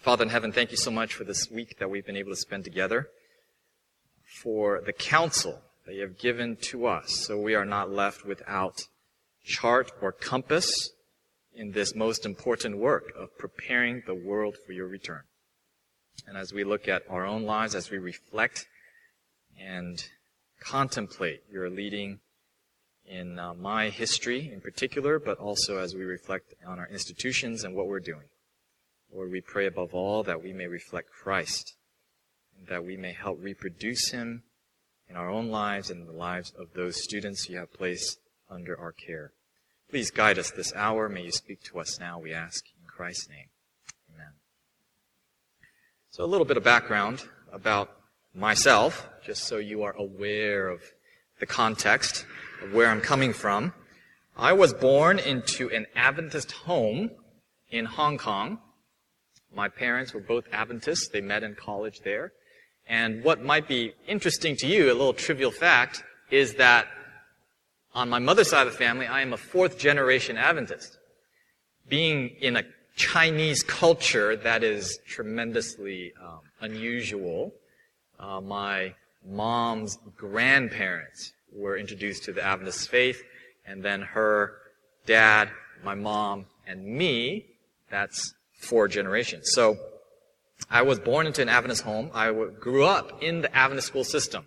Father in heaven, thank you so much for this week that we've been able to spend together, for the counsel that you have given to us, so we are not left without chart or compass in this most important work of preparing the world for your return. And as we look at our own lives, as we reflect and contemplate your leading in uh, my history in particular, but also as we reflect on our institutions and what we're doing. Lord, we pray above all that we may reflect Christ and that we may help reproduce him in our own lives and in the lives of those students you have placed under our care. Please guide us this hour. May you speak to us now, we ask in Christ's name. Amen. So a little bit of background about myself, just so you are aware of the context of where I'm coming from. I was born into an Adventist home in Hong Kong my parents were both Adventists. They met in college there. And what might be interesting to you, a little trivial fact, is that on my mother's side of the family, I am a fourth generation Adventist. Being in a Chinese culture that is tremendously um, unusual, uh, my mom's grandparents were introduced to the Adventist faith, and then her dad, my mom, and me, that's four generations. So I was born into an Adventist home. I grew up in the Adventist school system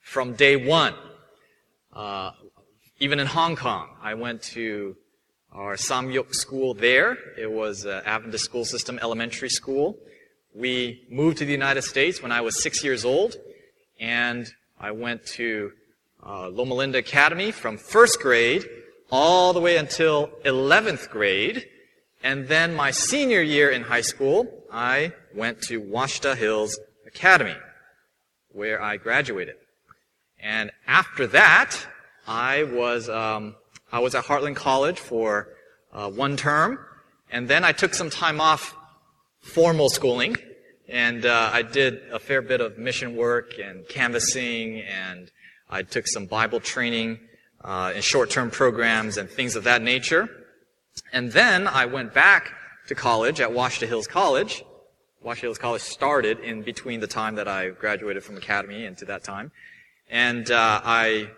from day one. Uh, even in Hong Kong, I went to our Sam Yuk school there. It was an Adventist school system elementary school. We moved to the United States when I was six years old, and I went to uh, Loma Linda Academy from first grade all the way until 11th grade. And then my senior year in high school, I went to Ouachita Hills Academy, where I graduated. And after that, I was um, I was at Hartland College for uh, one term, and then I took some time off formal schooling, and uh, I did a fair bit of mission work and canvassing, and I took some Bible training uh, in short-term programs and things of that nature. And then I went back to college at Ouachita Hills College. Ouachita Hills College started in between the time that I graduated from academy and to that time. And uh, I,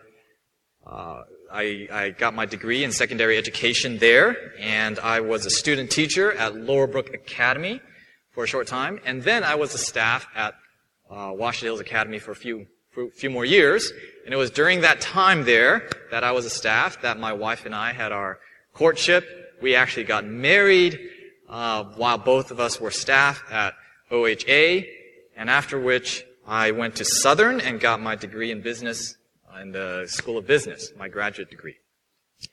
uh, I, I got my degree in secondary education there, and I was a student teacher at Laurelbrook Academy for a short time, and then I was a staff at uh, Ouachita Hills Academy for a few for a few more years. And it was during that time there that I was a staff that my wife and I had our courtship we actually got married uh, while both of us were staff at OHA, and after which I went to Southern and got my degree in business in the School of Business, my graduate degree.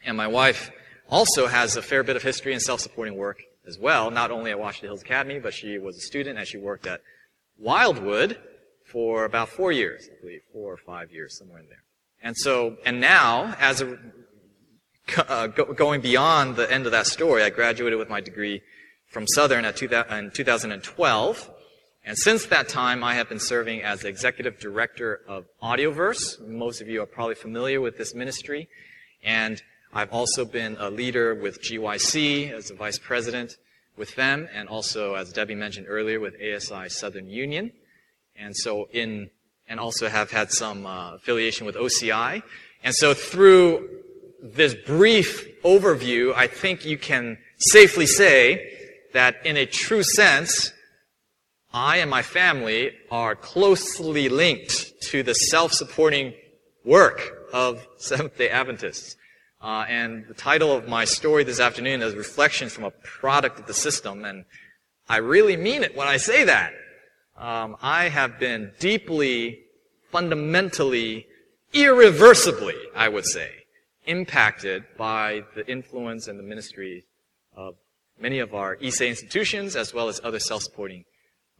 And my wife also has a fair bit of history in self-supporting work as well, not only at Washington Hills Academy, but she was a student and she worked at Wildwood for about four years, I believe, four or five years, somewhere in there. And so, and now, as a uh, go, going beyond the end of that story, I graduated with my degree from Southern two, in 2012. And since that time, I have been serving as executive director of Audioverse. Most of you are probably familiar with this ministry. And I've also been a leader with GYC as a vice president with them, and also, as Debbie mentioned earlier, with ASI Southern Union. And so in, and also have had some uh, affiliation with OCI. And so through this brief overview, I think you can safely say that in a true sense, I and my family are closely linked to the self-supporting work of Seventh-day Adventists. Uh, and the title of my story this afternoon is Reflections from a Product of the System, and I really mean it when I say that. Um, I have been deeply, fundamentally, irreversibly, I would say, impacted by the influence and the ministry of many of our ASI institutions as well as other self-supporting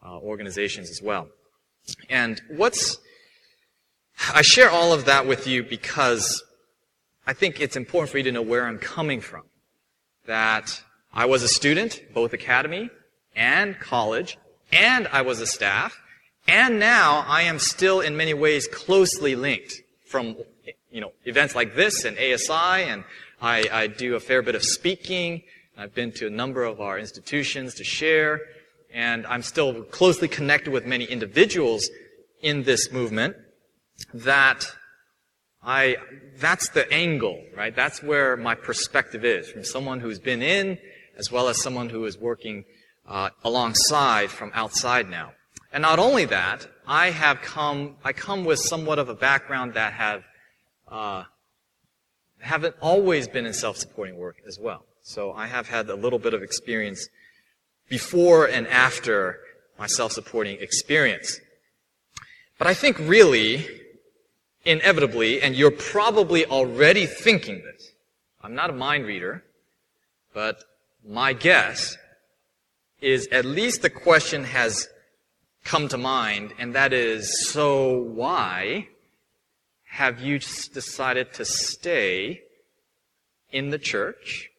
uh, organizations as well. And what's, I share all of that with you because I think it's important for you to know where I'm coming from. That I was a student, both academy and college, and I was a staff, and now I am still in many ways closely linked from you know, events like this and ASI, and I, I do a fair bit of speaking. I've been to a number of our institutions to share. and I'm still closely connected with many individuals in this movement, that I, that's the angle, right? That's where my perspective is from someone who's been in as well as someone who is working uh, alongside from outside now. And not only that, I have come, I come with somewhat of a background that have, uh, haven't always been in self-supporting work as well. So I have had a little bit of experience before and after my self-supporting experience. But I think really, inevitably, and you're probably already thinking this. I'm not a mind reader, but my guess is at least the question has come to mind, and that is, so why have you decided to stay in the church?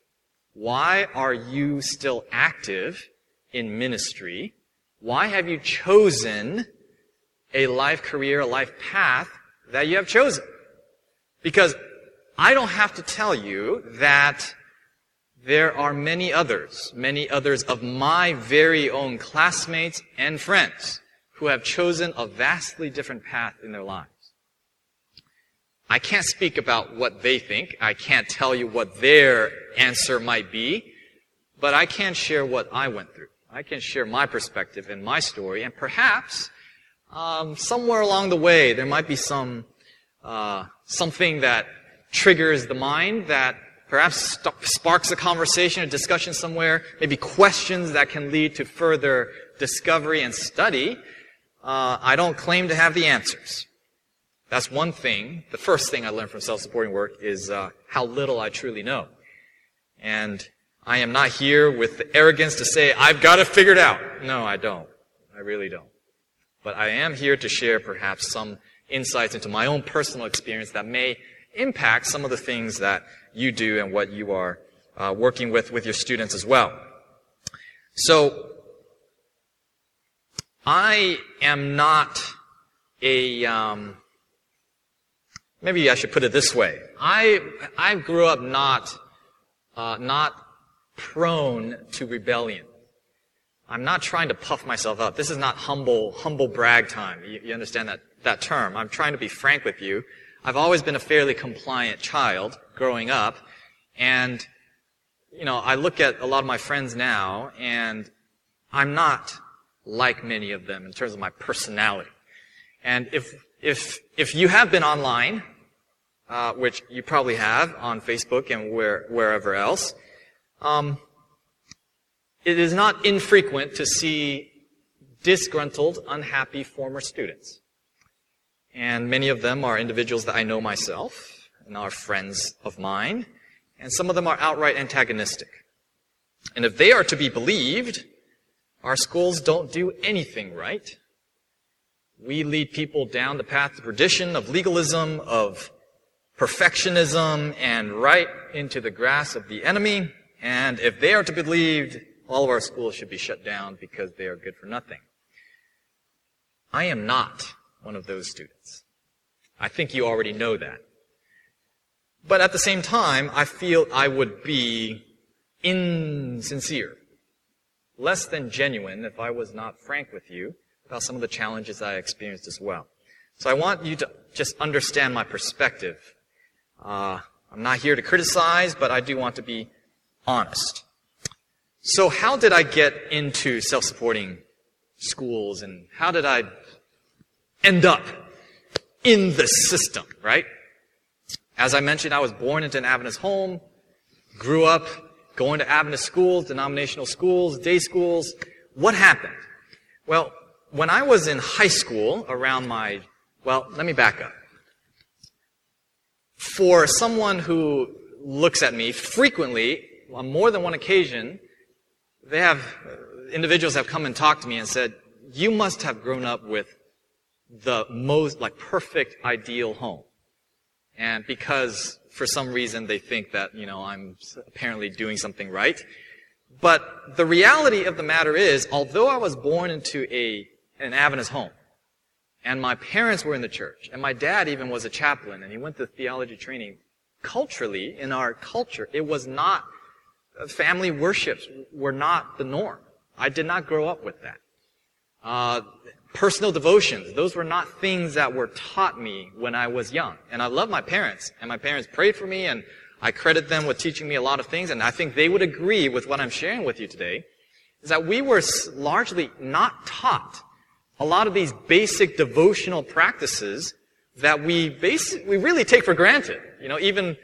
Why are you still active in ministry? Why have you chosen a life career, a life path that you have chosen. Because I don't have to tell you that there are many others, many others of my very own classmates and friends who have chosen a vastly different path in their lives. I can't speak about what they think. I can't tell you what their answer might be, but I can share what I went through. I can share my perspective and my story, and perhaps um, somewhere along the way, there might be some uh, something that triggers the mind that perhaps st- sparks a conversation, a discussion somewhere, maybe questions that can lead to further discovery and study. Uh, I don't claim to have the answers. That's one thing. The first thing I learned from self-supporting work is uh, how little I truly know. And I am not here with the arrogance to say, I've got it figured out. No, I don't. I really don't. But I am here to share perhaps some insights into my own personal experience that may impact some of the things that you do and what you are uh, working with with your students as well. So, I am not a, um, maybe I should put it this way. I, I grew up not, uh, not prone to rebellion. I'm not trying to puff myself up. This is not humble, humble brag time. You, you, understand that, that term. I'm trying to be frank with you. I've always been a fairly compliant child growing up. And, you know, I look at a lot of my friends now and I'm not like many of them in terms of my personality. And if, if, if you have been online, uh, which you probably have on Facebook and where, wherever else, um, it is not infrequent to see disgruntled, unhappy former students. And many of them are individuals that I know myself and are friends of mine. And some of them are outright antagonistic. And if they are to be believed, our schools don't do anything right. We lead people down the path to perdition, of legalism, of perfectionism, and right into the grass of the enemy. And if they are to be believed, all of our schools should be shut down because they are good for nothing. I am not one of those students. I think you already know that. But at the same time, I feel I would be insincere, less than genuine if I was not frank with you about some of the challenges I experienced as well. So I want you to just understand my perspective. Uh, I'm not here to criticize, but I do want to be honest. So how did I get into self-supporting schools and how did I end up in the system, right? As I mentioned, I was born into an Adventist home, grew up going to Adventist schools, denominational schools, day schools. What happened? Well, when I was in high school, around my, well, let me back up. For someone who looks at me frequently, on more than one occasion, they have, individuals have come and talked to me and said, you must have grown up with the most, like, perfect ideal home. And because for some reason they think that, you know, I'm apparently doing something right. But the reality of the matter is, although I was born into a, an Adventist home, and my parents were in the church, and my dad even was a chaplain, and he went to theology training, culturally, in our culture, it was not family worships were not the norm. I did not grow up with that. Uh, personal devotions, those were not things that were taught me when I was young. And I love my parents, and my parents prayed for me, and I credit them with teaching me a lot of things, and I think they would agree with what I'm sharing with you today, is that we were largely not taught a lot of these basic devotional practices that we basic, we really take for granted. You know, even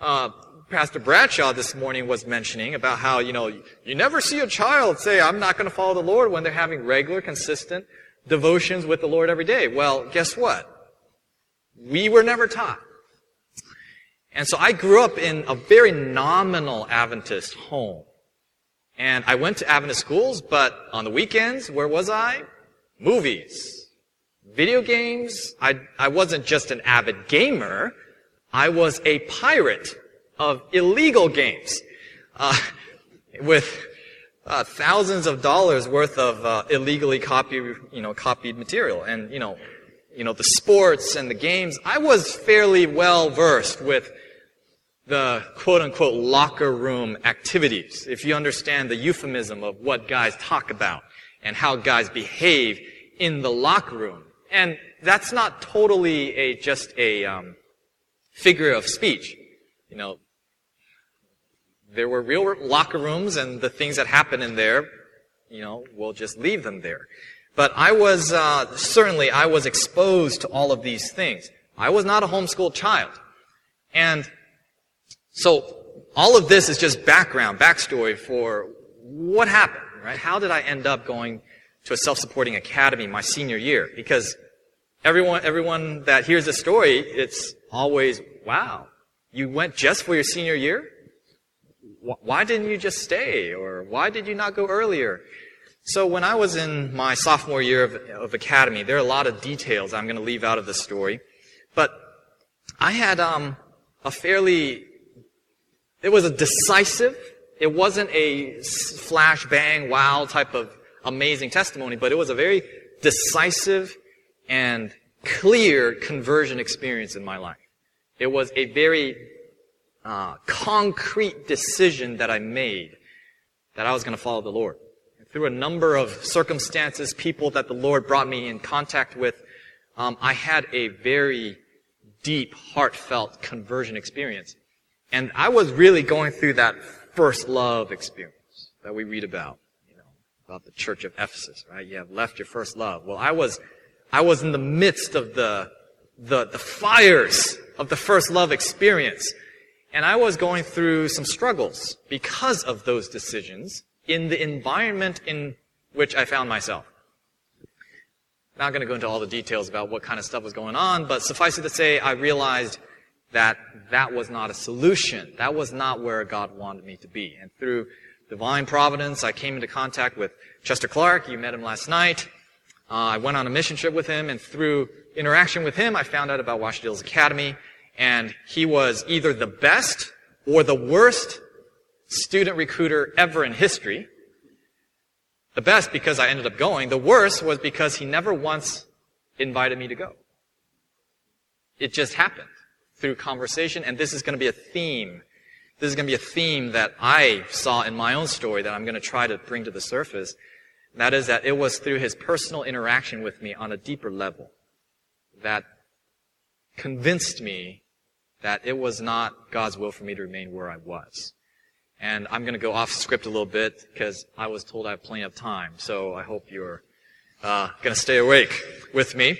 uh, Pastor Bradshaw this morning was mentioning about how, you know, you never see a child say, I'm not going to follow the Lord when they're having regular, consistent devotions with the Lord every day. Well, guess what? We were never taught. And so I grew up in a very nominal Adventist home. And I went to Adventist schools, but on the weekends, where was I? Movies. Video games. I, I wasn't just an avid gamer. I was a pirate of illegal games. Uh, with uh, thousands of dollars worth of uh, illegally copied, you know, copied material, and you know, you know, the sports and the games. I was fairly well versed with the quote unquote locker room activities. If you understand the euphemism of what guys talk about and how guys behave in the locker room, and that's not totally a just a um, figure of speech. You know, there were real locker rooms and the things that happen in there, you know, we'll just leave them there. But I was, uh, certainly I was exposed to all of these things. I was not a homeschooled child. And so all of this is just background, backstory for what happened, right? How did I end up going to a self-supporting academy my senior year? Because everyone, everyone that hears the story, it's always, wow, you went just for your senior year? why didn't you just stay? Or why did you not go earlier? So when I was in my sophomore year of, of academy, there are a lot of details I'm going to leave out of the story. But I had um, a fairly, it was a decisive, it wasn't a flash bang wow type of amazing testimony, but it was a very decisive and clear conversion experience in my life. It was a very uh, concrete decision that I made that I was going to follow the Lord. Through a number of circumstances, people that the Lord brought me in contact with, um, I had a very deep, heartfelt conversion experience. And I was really going through that first love experience that we read about, you know, about the church of Ephesus, right? You have left your first love. Well, I was, I was in the midst of the, the, the fires of the first love experience. And I was going through some struggles because of those decisions in the environment in which I found myself. Not going to go into all the details about what kind of stuff was going on, but suffice it to say, I realized that that was not a solution. That was not where God wanted me to be. And through divine providence, I came into contact with Chester Clark. You met him last night. Uh, I went on a mission trip with him, and through interaction with him, I found out about Hills Academy and he was either the best or the worst student recruiter ever in history. The best because I ended up going. The worst was because he never once invited me to go. It just happened through conversation, and this is going to be a theme. This is going to be a theme that I saw in my own story that I'm going to try to bring to the surface. That is that it was through his personal interaction with me on a deeper level that convinced me that it was not God's will for me to remain where I was. And I'm going to go off script a little bit because I was told I have plenty of time. So I hope you're uh, going to stay awake with me.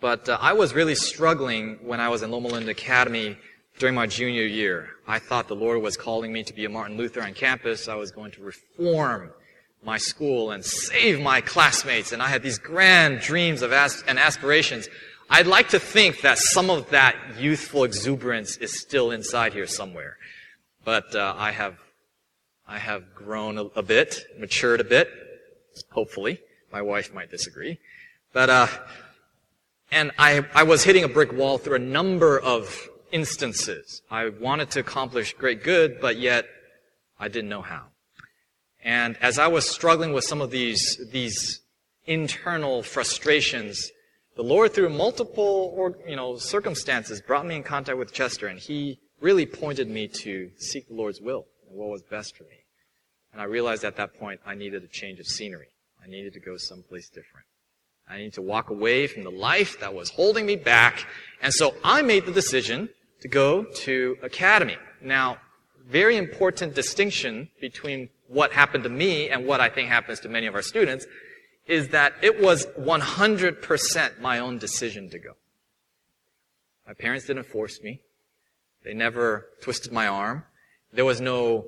But uh, I was really struggling when I was in Loma Linda Academy during my junior year. I thought the Lord was calling me to be a Martin Luther on campus. I was going to reform my school and save my classmates. And I had these grand dreams of as- and aspirations. I'd like to think that some of that youthful exuberance is still inside here somewhere. But uh, I have I have grown a, a, bit, matured a bit, hopefully. My wife might disagree. But uh, and I I was hitting a brick wall through a number of instances. I wanted to accomplish great good, but yet I didn't know how. And as I was struggling with some of these these internal frustrations, the Lord, through multiple or, you know, circumstances, brought me in contact with Chester, and he really pointed me to seek the Lord's will and what was best for me. And I realized at that point I needed a change of scenery. I needed to go someplace different. I need to walk away from the life that was holding me back. And so I made the decision to go to academy. Now, very important distinction between what happened to me and what I think happens to many of our students is that it was 100% my own decision to go. My parents didn't force me. They never twisted my arm. There was no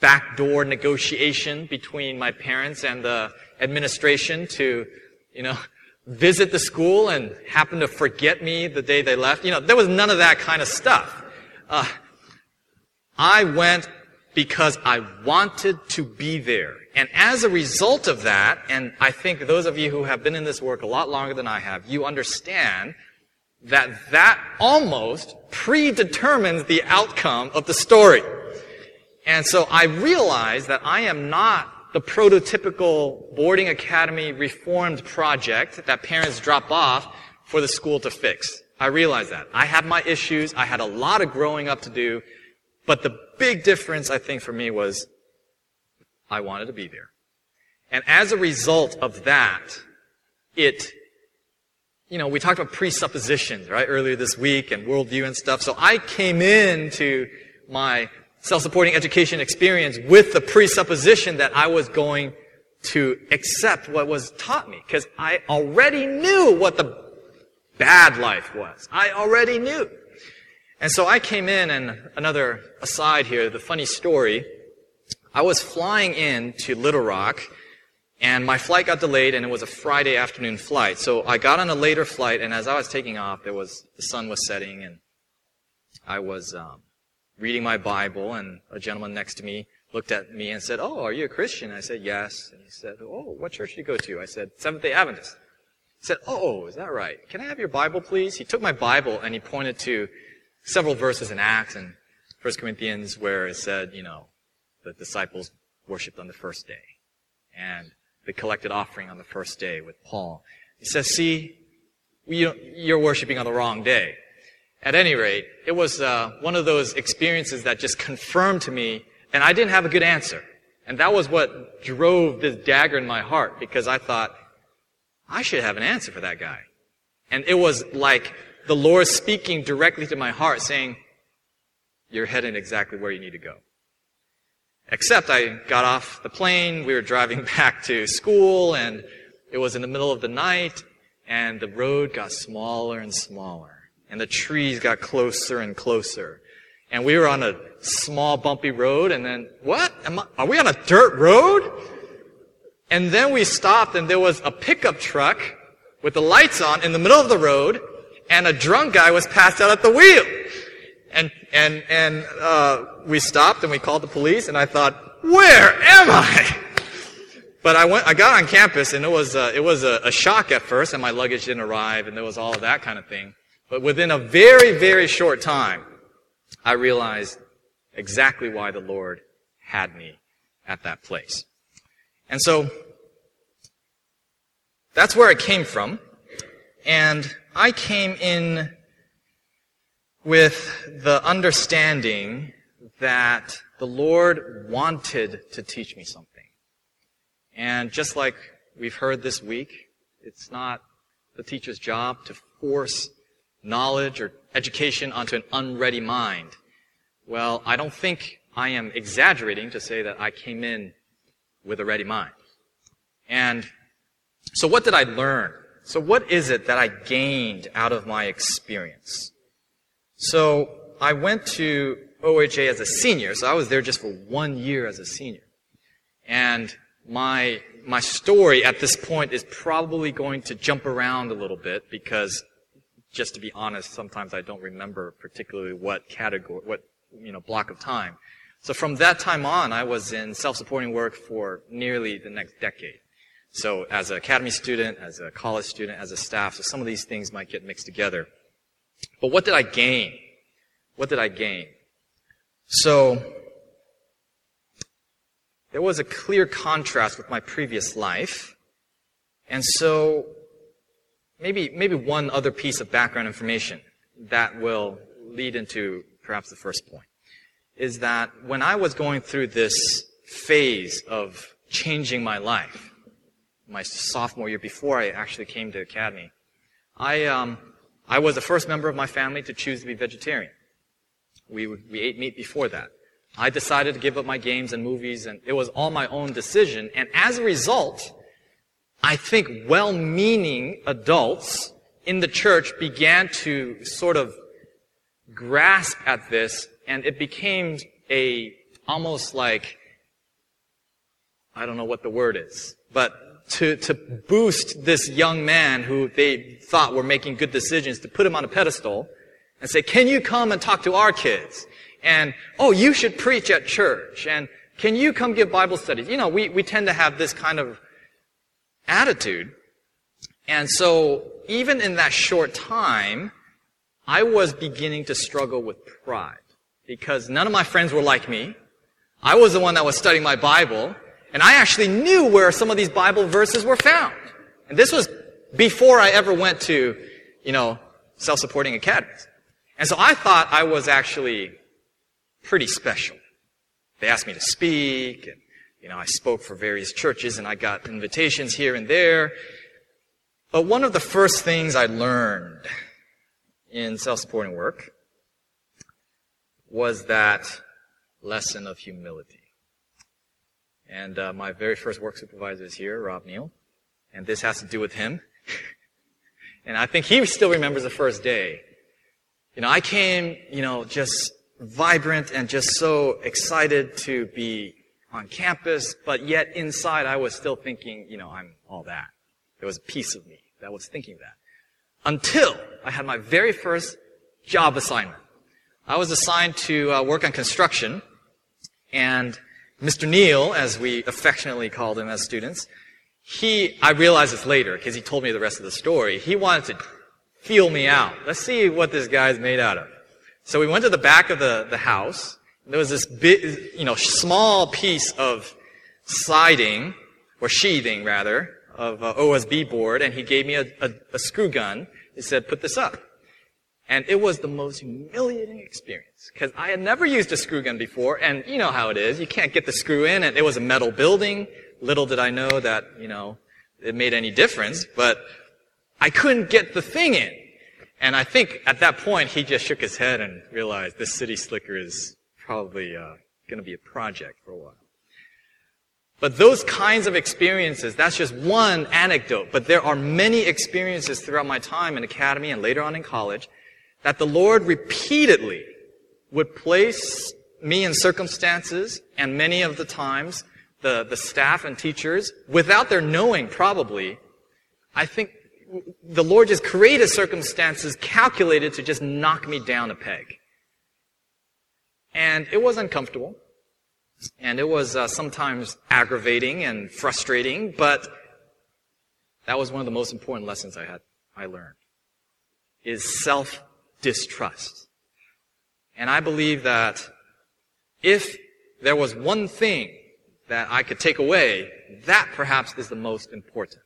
backdoor negotiation between my parents and the administration to, you know, visit the school and happen to forget me the day they left. You know, there was none of that kind of stuff. Uh, I went because I wanted to be there. And as a result of that, and I think those of you who have been in this work a lot longer than I have, you understand that that almost predetermines the outcome of the story. And so I realized that I am not the prototypical boarding academy reformed project that parents drop off for the school to fix. I realized that. I had my issues. I had a lot of growing up to do. But the big difference, I think, for me was I wanted to be there. And as a result of that, it you know, we talked about presuppositions, right, earlier this week and worldview and stuff. So I came into my self-supporting education experience with the presupposition that I was going to accept what was taught me because I already knew what the bad life was. I already knew. And so I came in and another aside here, the funny story. I was flying in to Little Rock and my flight got delayed, and it was a Friday afternoon flight. So I got on a later flight, and as I was taking off, there was the sun was setting, and I was um, reading my Bible, and a gentleman next to me looked at me and said, "Oh, are you a Christian?" I said, "Yes." And he said, "Oh, what church do you go to?" I said, Seventh Day Adventist." He said, "Oh, is that right? Can I have your Bible, please?" He took my Bible and he pointed to several verses in Acts and First Corinthians where it said, you know, the disciples worshipped on the first day, and the collected offering on the first day with Paul. He says, see, you're worshiping on the wrong day. At any rate, it was uh, one of those experiences that just confirmed to me, and I didn't have a good answer. And that was what drove this dagger in my heart because I thought, I should have an answer for that guy. And it was like the Lord speaking directly to my heart saying, you're heading exactly where you need to go. Except I got off the plane, we were driving back to school, and it was in the middle of the night, and the road got smaller and smaller, and the trees got closer and closer. And we were on a small bumpy road, and then, what? I, are we on a dirt road? And then we stopped, and there was a pickup truck with the lights on in the middle of the road, and a drunk guy was passed out at the wheel. And, and, and, uh, we stopped and we called the police and I thought, where am I? But I went, I got on campus and it was, uh, it was a, a shock at first and my luggage didn't arrive and there was all of that kind of thing. But within a very, very short time, I realized exactly why the Lord had me at that place. And so, that's where I came from. And I came in with the understanding that the Lord wanted to teach me something. And just like we've heard this week, it's not the teacher's job to force knowledge or education onto an unready mind. Well, I don't think I am exaggerating to say that I came in with a ready mind. And so what did I learn? So what is it that I gained out of my experience? So I went to OHA as a senior, so I was there just for one year as a senior. And my, my story at this point is probably going to jump around a little bit because, just to be honest, sometimes I don't remember particularly what category, what, you know, block of time. So from that time on, I was in self-supporting work for nearly the next decade. So as an academy student, as a college student, as a staff, so some of these things might get mixed together. But what did I gain? What did I gain? So, there was a clear contrast with my previous life. And so, maybe, maybe one other piece of background information that will lead into perhaps the first point is that when I was going through this phase of changing my life. My sophomore year before I actually came to Academy. I, um, I was the first member of my family to choose to be vegetarian. We, we ate meat before that. I decided to give up my games and movies and it was all my own decision. And as a result, I think well-meaning adults in the church began to sort of grasp at this and it became a almost like I don't know what the word is, but to, to boost this young man who they thought were making good decisions, to put him on a pedestal and say, can you come and talk to our kids? And, oh, you should preach at church. And can you come give Bible studies? You know, we, we tend to have this kind of attitude. And so, even in that short time, I was beginning to struggle with pride. Because none of my friends were like me. I was the one that was studying my Bible. And I actually knew where some of these Bible verses were found. And this was before I ever went to, you know, self-supporting academies. And so I thought I was actually pretty special. They asked me to speak, and, you know, I spoke for various churches, and I got invitations here and there. But one of the first things I learned in self-supporting work was that lesson of humility. And uh, my very first work supervisor is here, Rob Neal, and this has to do with him. and I think he still remembers the first day. You know, I came, you know, just vibrant and just so excited to be on campus, but yet inside I was still thinking, you know, I'm all that. There was a piece of me that was thinking that. Until I had my very first job assignment. I was assigned to uh, work on construction, and Mr. Neal, as we affectionately called him as students, he, I realized this later because he told me the rest of the story. He wanted to feel me out. Let's see what this guy's made out of. So we went to the back of the, the house. There was this you know, small piece of siding, or sheathing rather, of uh, OSB board, and he gave me a, a, a screw gun. He said, put this up. And it was the most humiliating experience because I had never used a screw gun before, and you know how it is. You can't get the screw in, and it was a metal building. Little did I know that, you know, it made any difference, but I couldn't get the thing in. And I think at that point he just shook his head and realized this city slicker is probably uh, going to be a project for a while. But those kinds of experiences, that's just one anecdote, but there are many experiences throughout my time in academy and later on in college that the Lord repeatedly would place me in circumstances, and many of the times the, the staff and teachers, without their knowing probably, I think the Lord just created circumstances calculated to just knock me down a peg. And it was uncomfortable. And it was uh, sometimes aggravating and frustrating, but that was one of the most important lessons I had, I learned. Is self distrust. And I believe that if there was one thing that I could take away, that perhaps is the most important.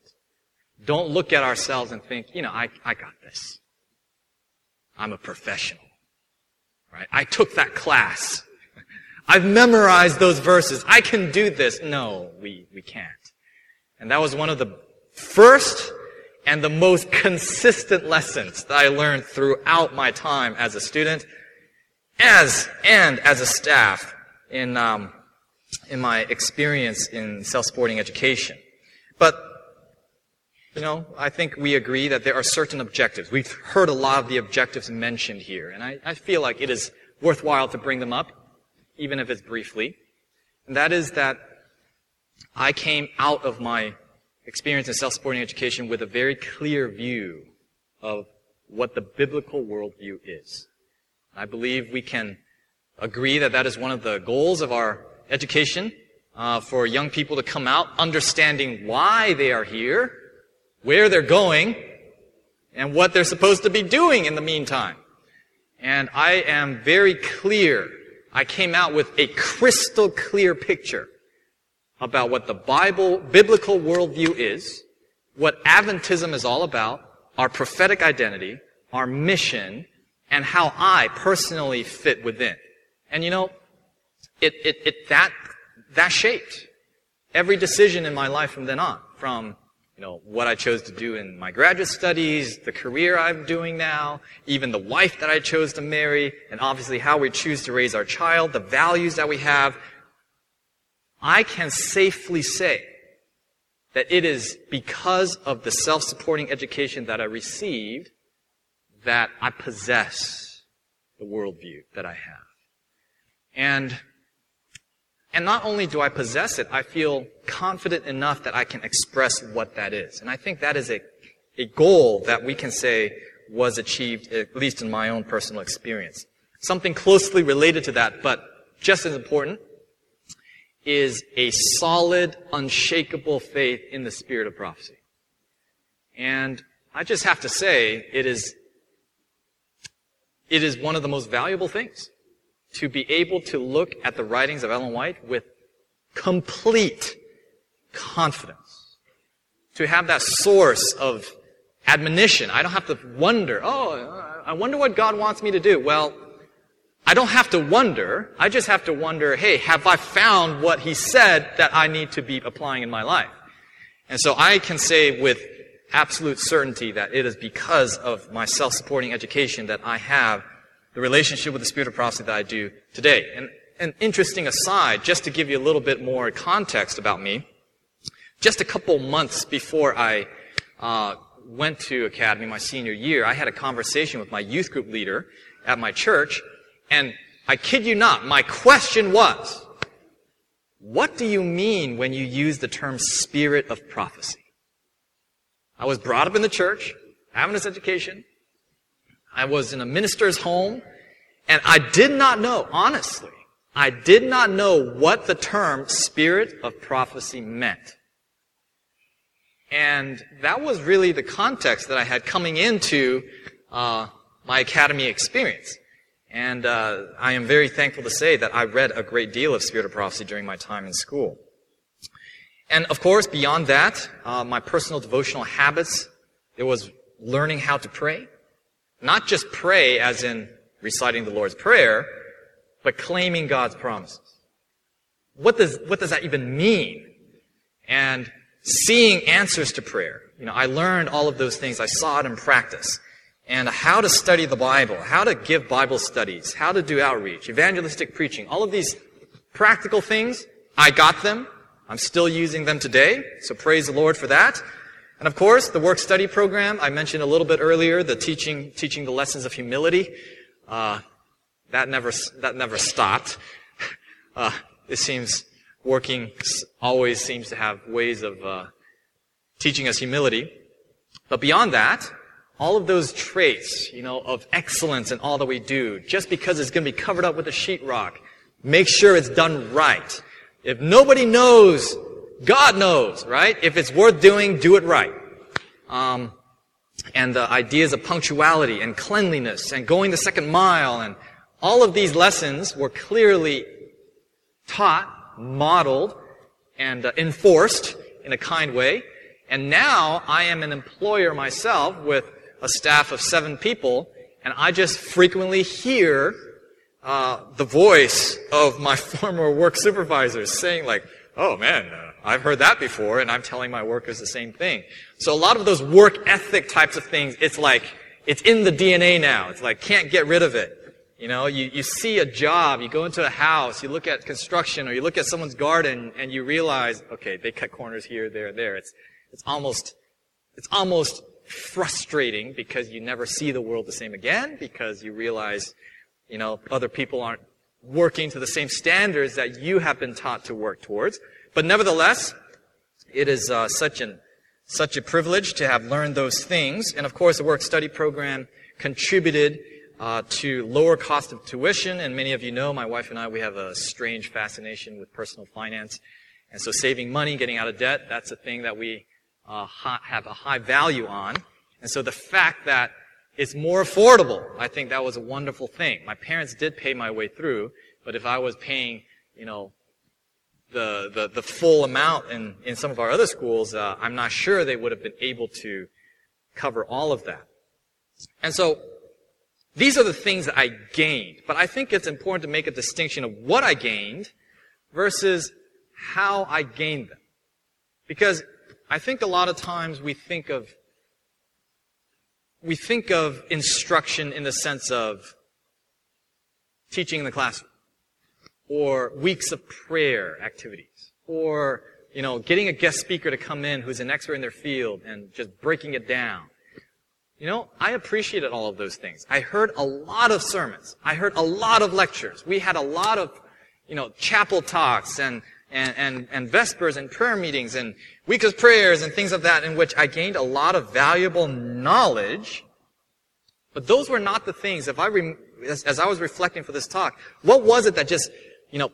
Don't look at ourselves and think, you know, I, I got this. I'm a professional. Right? I took that class. I've memorized those verses. I can do this. No, we, we can't. And that was one of the first and the most consistent lessons that I learned throughout my time as a student, as and as a staff in um, in my experience in self-supporting education. But you know, I think we agree that there are certain objectives. We've heard a lot of the objectives mentioned here, and I, I feel like it is worthwhile to bring them up, even if it's briefly. And that is that I came out of my experience in self-supporting education with a very clear view of what the biblical worldview is. I believe we can agree that that is one of the goals of our education uh, for young people to come out understanding why they are here, where they're going, and what they're supposed to be doing in the meantime. And I am very clear. I came out with a crystal clear picture about what the Bible, biblical worldview is, what Adventism is all about, our prophetic identity, our mission, and how I personally fit within. And you know, it, it, it, that, that shaped every decision in my life from then on, from you know, what I chose to do in my graduate studies, the career I'm doing now, even the wife that I chose to marry, and obviously how we choose to raise our child, the values that we have. I can safely say that it is because of the self-supporting education that I received that I possess the worldview that I have. And and not only do I possess it, I feel confident enough that I can express what that is. And I think that is a, a goal that we can say was achieved, at least in my own personal experience. Something closely related to that, but just as important, is a solid, unshakable faith in the spirit of prophecy. And I just have to say, it is, it is one of the most valuable things to be able to look at the writings of Ellen White with complete confidence. To have that source of admonition. I don't have to wonder, oh, I wonder what God wants me to do. Well, I don't have to wonder. I just have to wonder, hey, have I found what he said that I need to be applying in my life? And so I can say with absolute certainty that it is because of my self-supporting education that I have the relationship with the spirit of prophecy that I do today. And an interesting aside, just to give you a little bit more context about me, just a couple months before I uh, went to Academy my senior year, I had a conversation with my youth group leader at my church, and I kid you not, my question was, what do you mean when you use the term spirit of prophecy? I was brought up in the church, having this education, I was in a minister's home, and I did not know, honestly, I did not know what the term spirit of prophecy meant. And that was really the context that I had coming into uh, my academy experience. And uh, I am very thankful to say that I read a great deal of Spirit of Prophecy during my time in school. And of course, beyond that, uh, my personal devotional habits, it was learning how to pray, not just pray as in reciting the Lord's Prayer, but claiming God's promises. What does, what does that even mean? And seeing answers to prayer. You know, I learned all of those things. I saw it in practice. And how to study the Bible, how to give Bible studies, how to do outreach, evangelistic preaching, all of these practical things, I got them. I'm still using them today. So praise the Lord for that. And of course, the work study program, I mentioned a little bit earlier, the teaching, teaching the lessons of humility, uh, that never, that never stopped. Uh, it seems working always seems to have ways of, uh, teaching us humility. But beyond that, all of those traits, you know, of excellence in all that we do, just because it's going to be covered up with a sheetrock, make sure it's done right. If nobody knows God knows, right? If it's worth doing, do it right. Um, and the ideas of punctuality and cleanliness and going the second mile and all of these lessons were clearly taught, modeled, and uh, enforced in a kind way. And now I am an employer myself with a staff of seven people, and I just frequently hear uh, the voice of my former work supervisors saying like, "Oh man, uh, I've heard that before, and I'm telling my workers the same thing. So a lot of those work ethic types of things, it's like, it's in the DNA now. It's like, can't get rid of it. You know, you, you see a job, you go into a house, you look at construction, or you look at someone's garden, and you realize, okay, they cut corners here, there, there. It's, it's almost, it's almost frustrating because you never see the world the same again, because you realize, you know, other people aren't working to the same standards that you have been taught to work towards. But nevertheless, it is uh, such an such a privilege to have learned those things. And of course, the work study program contributed uh, to lower cost of tuition. And many of you know, my wife and I, we have a strange fascination with personal finance. And so saving money, getting out of debt, that's a thing that we uh, ha- have a high value on. And so the fact that it's more affordable, I think that was a wonderful thing. My parents did pay my way through, but if I was paying, you know, the, the, the full amount in, in some of our other schools, uh, I'm not sure they would have been able to cover all of that. And so, these are the things that I gained. But I think it's important to make a distinction of what I gained versus how I gained them. Because I think a lot of times we think of we think of instruction in the sense of teaching in the classroom or weeks of prayer activities or you know getting a guest speaker to come in who's an expert in their field and just breaking it down. You know i appreciated all of those things. I heard a lot of sermons. I heard a lot of lectures. We had a lot of you know chapel talks and and, and, and Vespers and prayer meetings and weeks of prayers and things of that in which I gained a lot of valuable knowledge. But those were not the things, if I, rem- as, as I was reflecting for this talk, what was it that just, you know,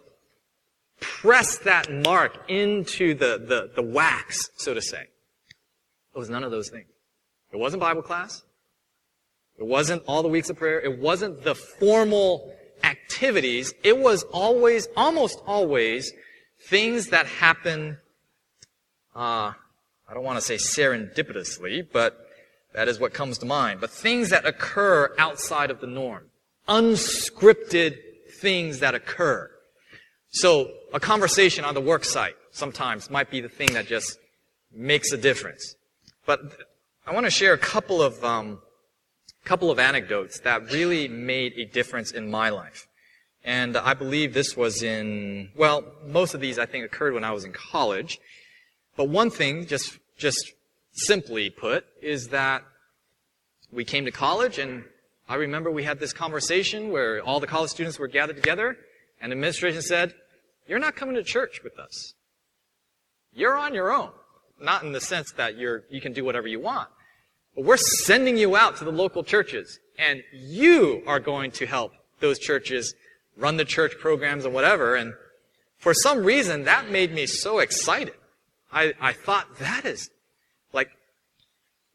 press that mark into the, the, the wax, so to say? It was none of those things. It wasn't Bible class. It wasn't all the weeks of prayer. It wasn't the formal activities. It was always, almost always, things that happen, uh, I don't want to say serendipitously, but that is what comes to mind. But things that occur outside of the norm. Unscripted things that occur. So a conversation on the work site sometimes might be the thing that just makes a difference. But I want to share a couple of um, couple of anecdotes that really made a difference in my life. And I believe this was in, well, most of these I think occurred when I was in college. But one thing, just, just simply put, is that we came to college and I remember we had this conversation where all the college students were gathered together and the administration said, you're not coming to church with us. You're on your own. Not in the sense that you're, you can do whatever you want. But we're sending you out to the local churches and you are going to help those churches run the church programs and whatever. And for some reason, that made me so excited. I, I thought that is like,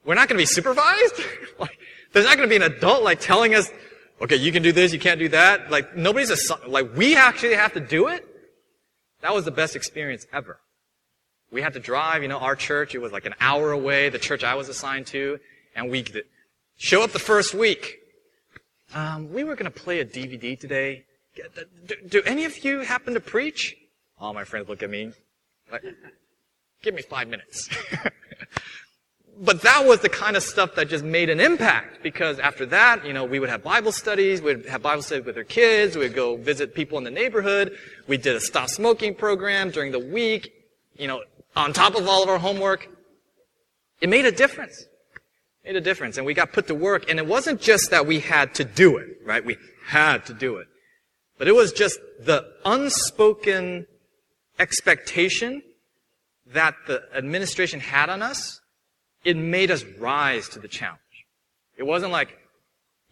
we're not going to be supervised? like, there's not going to be an adult like telling us, okay, you can do this, you can't do that. Like, nobody's a, like, we actually have to do it. That was the best experience ever. We had to drive, you know, our church, it was like an hour away, the church I was assigned to, and we could show up the first week. Um, we were going to play a DVD today. Do, do, any of you happen to preach? All my friends look at me. Like, Give me five minutes. but that was the kind of stuff that just made an impact because after that, you know, we would have Bible studies, we'd have Bible studies with our kids, we'd go visit people in the neighborhood, we did a stop smoking program during the week, you know, on top of all of our homework. It made a difference. It made a difference. And we got put to work. And it wasn't just that we had to do it, right? We had to do it. But it was just the unspoken expectation that the administration had on us. It made us rise to the challenge. It wasn't like,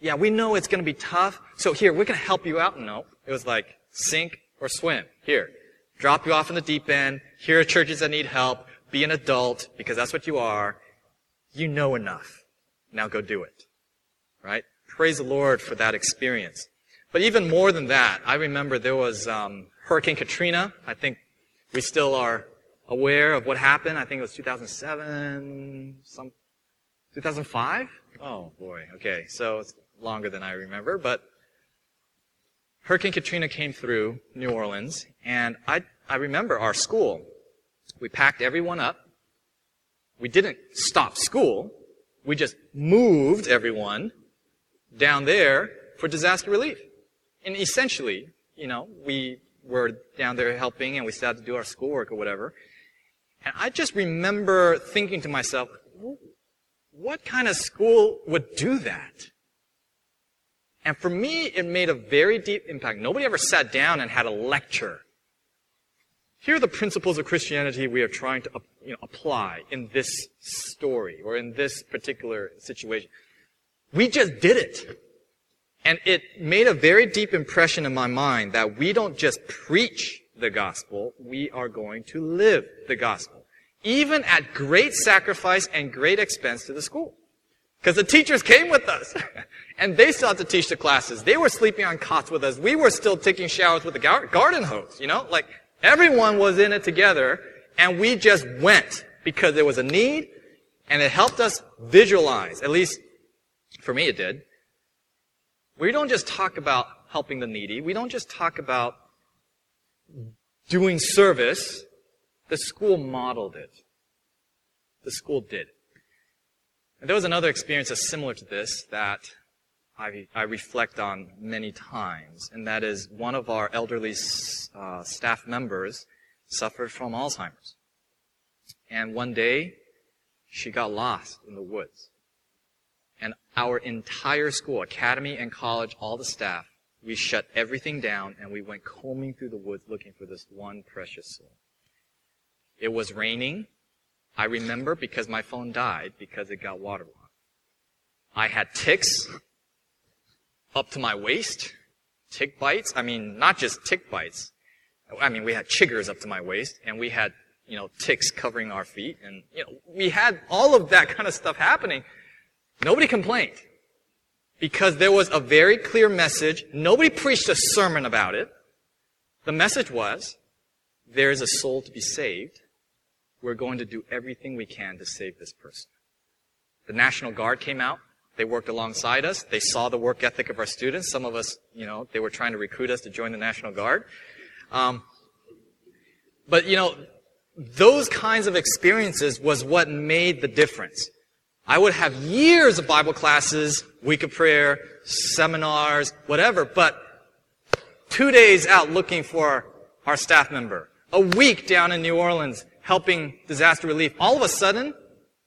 yeah, we know it's going to be tough. So here, we're going to help you out. No. It was like, sink or swim. Here. Drop you off in the deep end. Here are churches that need help. Be an adult because that's what you are. You know enough. Now go do it. Right? Praise the Lord for that experience. But even more than that, I remember there was um, Hurricane Katrina. I think we still are aware of what happened. I think it was 2007, some 2005. Oh boy. Okay, so it's longer than I remember, but Hurricane Katrina came through New Orleans, and I I remember our school. We packed everyone up. We didn't stop school. We just moved everyone down there for disaster relief. And essentially, you know, we were down there helping and we still had to do our schoolwork or whatever. And I just remember thinking to myself, what kind of school would do that? And for me, it made a very deep impact. Nobody ever sat down and had a lecture. Here are the principles of Christianity we are trying to you know, apply in this story or in this particular situation. We just did it. And it made a very deep impression in my mind that we don't just preach the gospel, we are going to live the gospel. Even at great sacrifice and great expense to the school. Because the teachers came with us. and they still had to teach the classes. They were sleeping on cots with us. We were still taking showers with the garden hose, you know? Like, everyone was in it together, and we just went because there was a need, and it helped us visualize. At least, for me it did we don't just talk about helping the needy. We don't just talk about doing service The school modeled it. The school did. And there was another experience that's similar to this that I, I reflect on many times, and that is one of our elderly uh, staff members suffered from Alzheimer's. And one day, she got lost in the woods. And our entire school, academy and college, all the staff, we shut everything down and we went combing through the woods looking for this one precious soul. It was raining. I remember because my phone died because it got waterlogged. I had ticks up to my waist, tick bites. I mean, not just tick bites. I mean, we had chiggers up to my waist and we had, you know, ticks covering our feet and, you know, we had all of that kind of stuff happening. Nobody complained because there was a very clear message. Nobody preached a sermon about it. The message was, there is a soul to be saved. We're going to do everything we can to save this person. The National Guard came out. They worked alongside us. They saw the work ethic of our students. Some of us, you know, they were trying to recruit us to join the National Guard. Um, but, you know, those kinds of experiences was what made the difference. I would have years of Bible classes, week of prayer, seminars, whatever, but two days out looking for our staff member, a week down in New Orleans helping disaster relief. All of a sudden,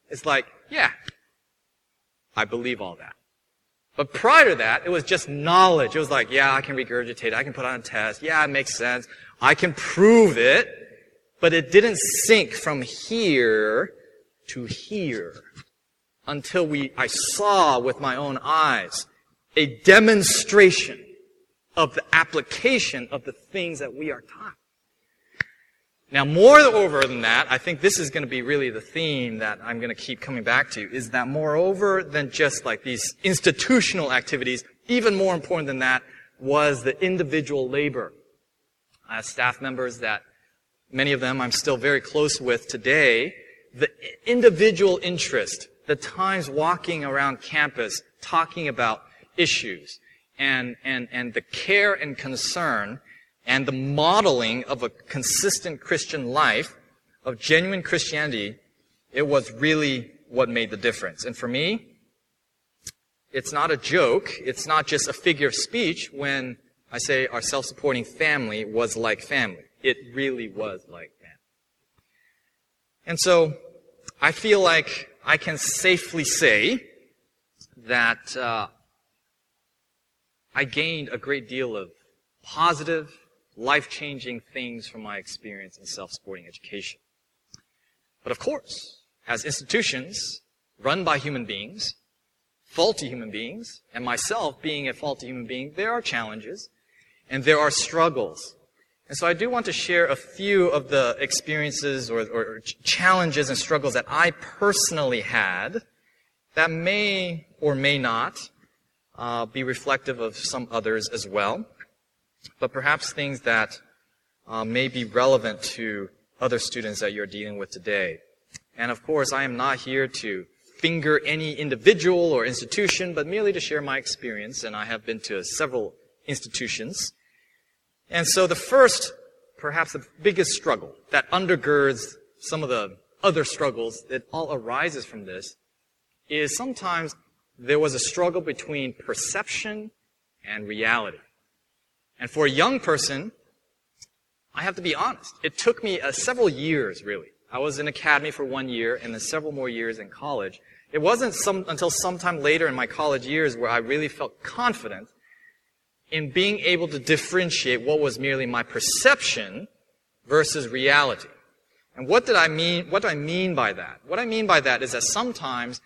it's like, yeah, I believe all that. But prior to that, it was just knowledge. It was like, yeah, I can regurgitate. I can put on a test. Yeah, it makes sense. I can prove it. But it didn't sink from here to here until we, I saw with my own eyes a demonstration of the application of the things that we are taught. Now, more over than that, I think this is going to be really the theme that I'm going to keep coming back to, is that moreover than just like these institutional activities, even more important than that was the individual labor. I have staff members that many of them I'm still very close with today. The individual interest the times walking around campus talking about issues and, and, and the care and concern and the modeling of a consistent Christian life, of genuine Christianity, it was really what made the difference. And for me, it's not a joke. It's not just a figure of speech when I say our self-supporting family was like family. It really was like family. And so I feel like I can safely say that uh, I gained a great deal of positive, life changing things from my experience in self supporting education. But of course, as institutions run by human beings, faulty human beings, and myself being a faulty human being, there are challenges and there are struggles. And so I do want to share a few of the experiences or, or, challenges and struggles that I personally had that may or may not uh, be reflective of some others as well, but perhaps things that uh, may be relevant to other students that you're dealing with today. And of course, I am not here to finger any individual or institution, but merely to share my experience, and I have been to several institutions and so the first, perhaps the biggest struggle that undergirds some of the other struggles that all arises from this is sometimes there was a struggle between perception and reality. And for a young person, I have to be honest, it took me uh, several years, really. I was in academy for one year and then several more years in college. It wasn't some, until sometime later in my college years where I really felt confident in being able to differentiate what was merely my perception versus reality. And what did I mean, what do I mean by that? What I mean by that is that sometimes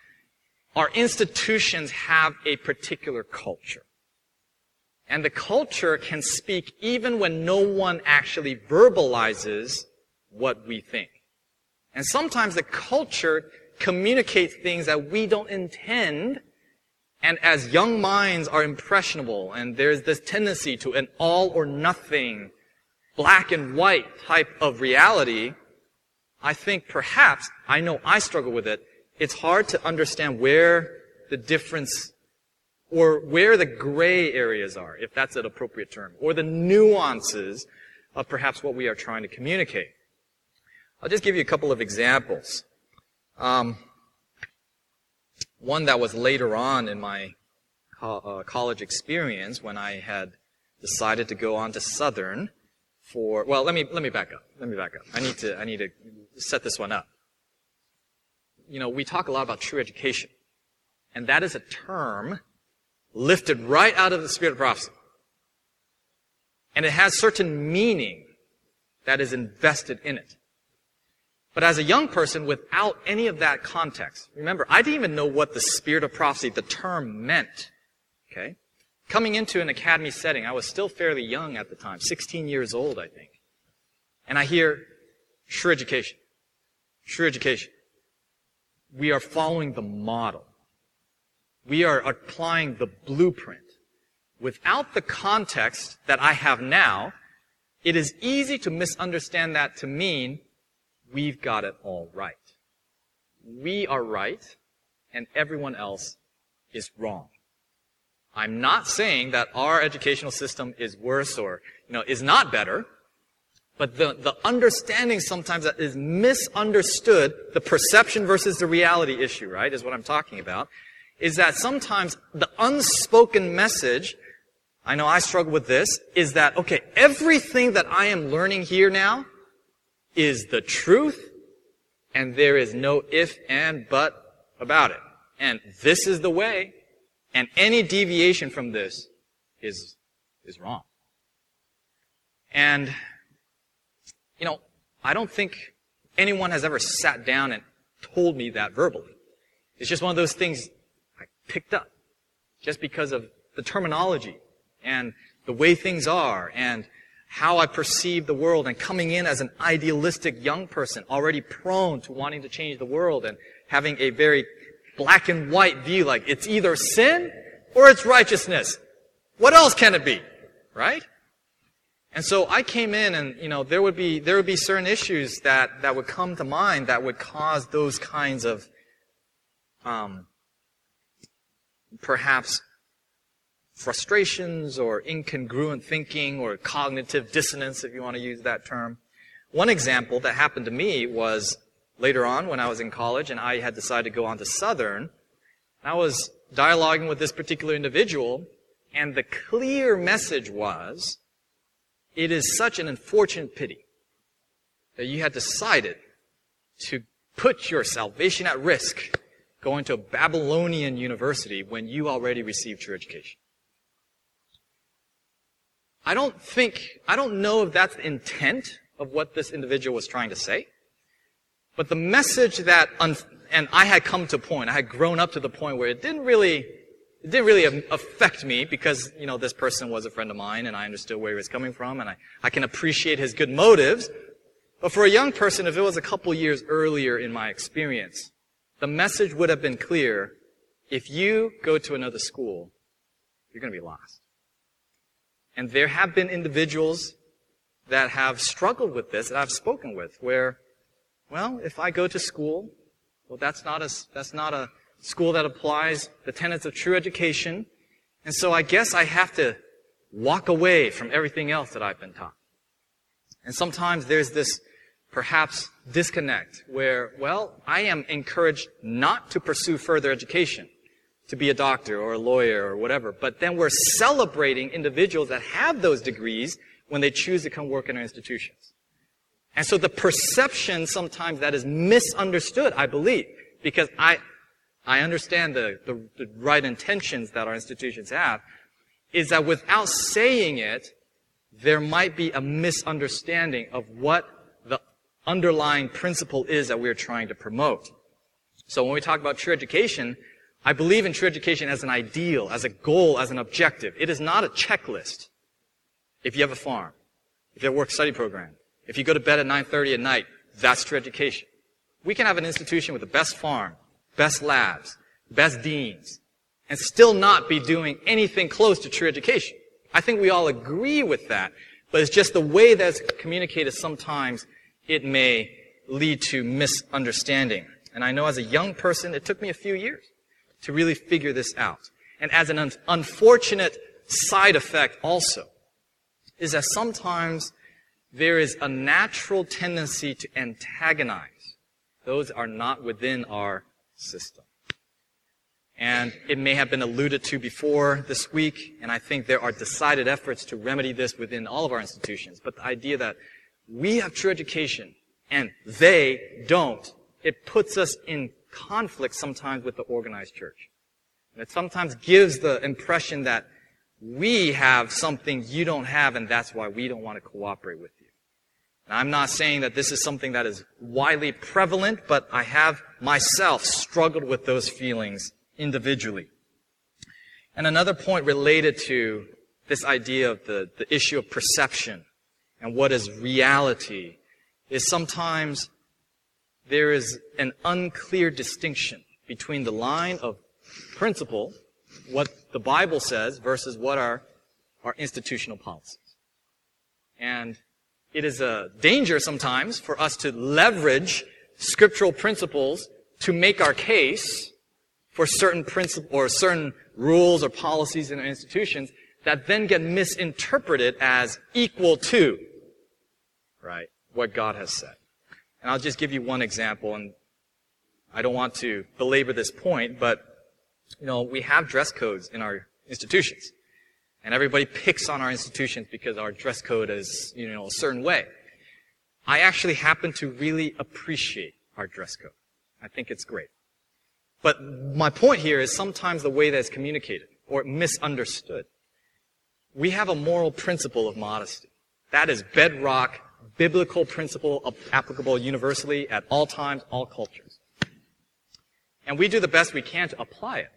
our institutions have a particular culture. And the culture can speak even when no one actually verbalizes what we think. And sometimes the culture communicates things that we don't intend and as young minds are impressionable, and there's this tendency to an all or nothing, black and white type of reality, I think perhaps, I know I struggle with it, it's hard to understand where the difference or where the gray areas are, if that's an appropriate term, or the nuances of perhaps what we are trying to communicate. I'll just give you a couple of examples. Um, one that was later on in my co- uh, college experience when I had decided to go on to Southern for, well, let me, let me back up. Let me back up. I need to, I need to set this one up. You know, we talk a lot about true education. And that is a term lifted right out of the spirit of prophecy. And it has certain meaning that is invested in it. But as a young person without any of that context, remember, I didn't even know what the spirit of prophecy, the term meant. Okay? Coming into an academy setting, I was still fairly young at the time, 16 years old, I think. And I hear, true education. True education. We are following the model. We are applying the blueprint. Without the context that I have now, it is easy to misunderstand that to mean we've got it all right. We are right, and everyone else is wrong. I'm not saying that our educational system is worse or, you know, is not better, but the, the understanding sometimes that is misunderstood, the perception versus the reality issue, right, is what I'm talking about, is that sometimes the unspoken message, I know I struggle with this, is that, okay, everything that I am learning here now is the truth, and there is no if and but about it. And this is the way, and any deviation from this is, is wrong. And, you know, I don't think anyone has ever sat down and told me that verbally. It's just one of those things I picked up just because of the terminology and the way things are and how I perceive the world and coming in as an idealistic young person, already prone to wanting to change the world and having a very black and white view, like it's either sin or it's righteousness. What else can it be? Right? And so I came in and, you know, there would be, there would be certain issues that, that would come to mind that would cause those kinds of, um, perhaps frustrations or incongruent thinking or cognitive dissonance, if you want to use that term. One example that happened to me was later on when I was in college and I had decided to go on to Southern. I was dialoguing with this particular individual, and the clear message was, it is such an unfortunate pity that you had decided to put your salvation at risk going to a Babylonian university when you already received your education. I don't think, I don't know if that's the intent of what this individual was trying to say. But the message that, un- and I had come to a point, I had grown up to the point where it didn't really, it didn't really affect me because, you know, this person was a friend of mine and I understood where he was coming from and I, I can appreciate his good motives. But for a young person, if it was a couple years earlier in my experience, the message would have been clear. If you go to another school, you're going to be lost. And there have been individuals that have struggled with this that I've spoken with where, well, if I go to school, well, that's not a, that's not a school that applies the tenets of true education. And so I guess I have to walk away from everything else that I've been taught. And sometimes there's this perhaps disconnect where, well, I am encouraged not to pursue further education to be a doctor or a lawyer or whatever. But then we're celebrating individuals that have those degrees when they choose to come work in our institutions. And so the perception sometimes that is misunderstood, I believe, because I, I understand the, the, the right intentions that our institutions have, is that without saying it, there might be a misunderstanding of what the underlying principle is that we're trying to promote. So when we talk about true education, I believe in true education as an ideal, as a goal, as an objective. It is not a checklist. If you have a farm, if you have a work study program, if you go to bed at 9.30 at night, that's true education. We can have an institution with the best farm, best labs, best deans, and still not be doing anything close to true education. I think we all agree with that, but it's just the way that's communicated sometimes it may lead to misunderstanding. And I know as a young person, it took me a few years to really figure this out. And as an un- unfortunate side effect also, is that sometimes there is a natural tendency to antagonize. Those are not within our system. And it may have been alluded to before this week, and I think there are decided efforts to remedy this within all of our institutions. But the idea that we have true education and they don't, it puts us in conflict sometimes with the organized church. And it sometimes gives the impression that we have something you don't have and that's why we don't want to cooperate with you. And I'm not saying that this is something that is widely prevalent, but I have myself struggled with those feelings individually. And another point related to this idea of the, the issue of perception and what is reality is sometimes there is an unclear distinction between the line of principle, what the Bible says, versus what are our institutional policies. And it is a danger sometimes for us to leverage scriptural principles to make our case for certain principles or certain rules or policies in our institutions that then get misinterpreted as equal to, right, what God has said. And I'll just give you one example, and I don't want to belabor this point, but, you know, we have dress codes in our institutions. And everybody picks on our institutions because our dress code is, you know, a certain way. I actually happen to really appreciate our dress code. I think it's great. But my point here is sometimes the way that it's communicated or misunderstood. We have a moral principle of modesty. That is bedrock, biblical principle applicable universally at all times, all cultures. And we do the best we can to apply it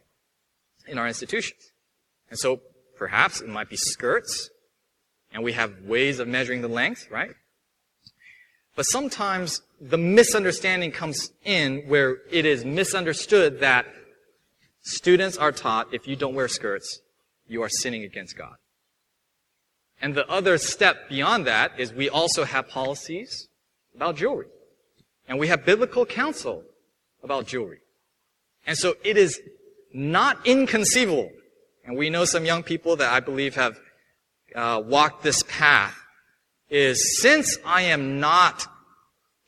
in our institutions. And so perhaps it might be skirts, and we have ways of measuring the length, right? But sometimes the misunderstanding comes in where it is misunderstood that students are taught if you don't wear skirts, you are sinning against God. And the other step beyond that is we also have policies about jewelry. And we have biblical counsel about jewelry. And so it is not inconceivable. And we know some young people that I believe have uh, walked this path is since I am not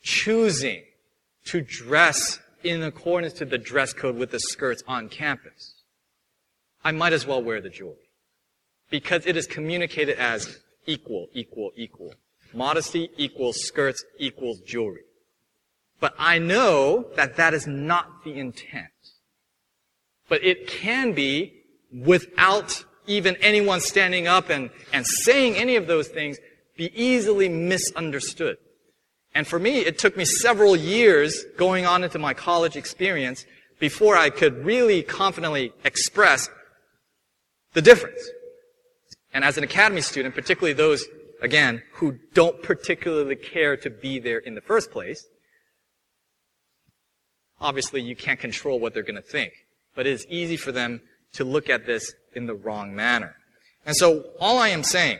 choosing to dress in accordance to the dress code with the skirts on campus, I might as well wear the jewelry. Because it is communicated as equal, equal, equal. Modesty equals skirts equals jewelry. But I know that that is not the intent. But it can be without even anyone standing up and, and saying any of those things be easily misunderstood. And for me, it took me several years going on into my college experience before I could really confidently express the difference. And as an academy student, particularly those, again, who don't particularly care to be there in the first place, obviously you can't control what they're going to think. But it is easy for them to look at this in the wrong manner. And so all I am saying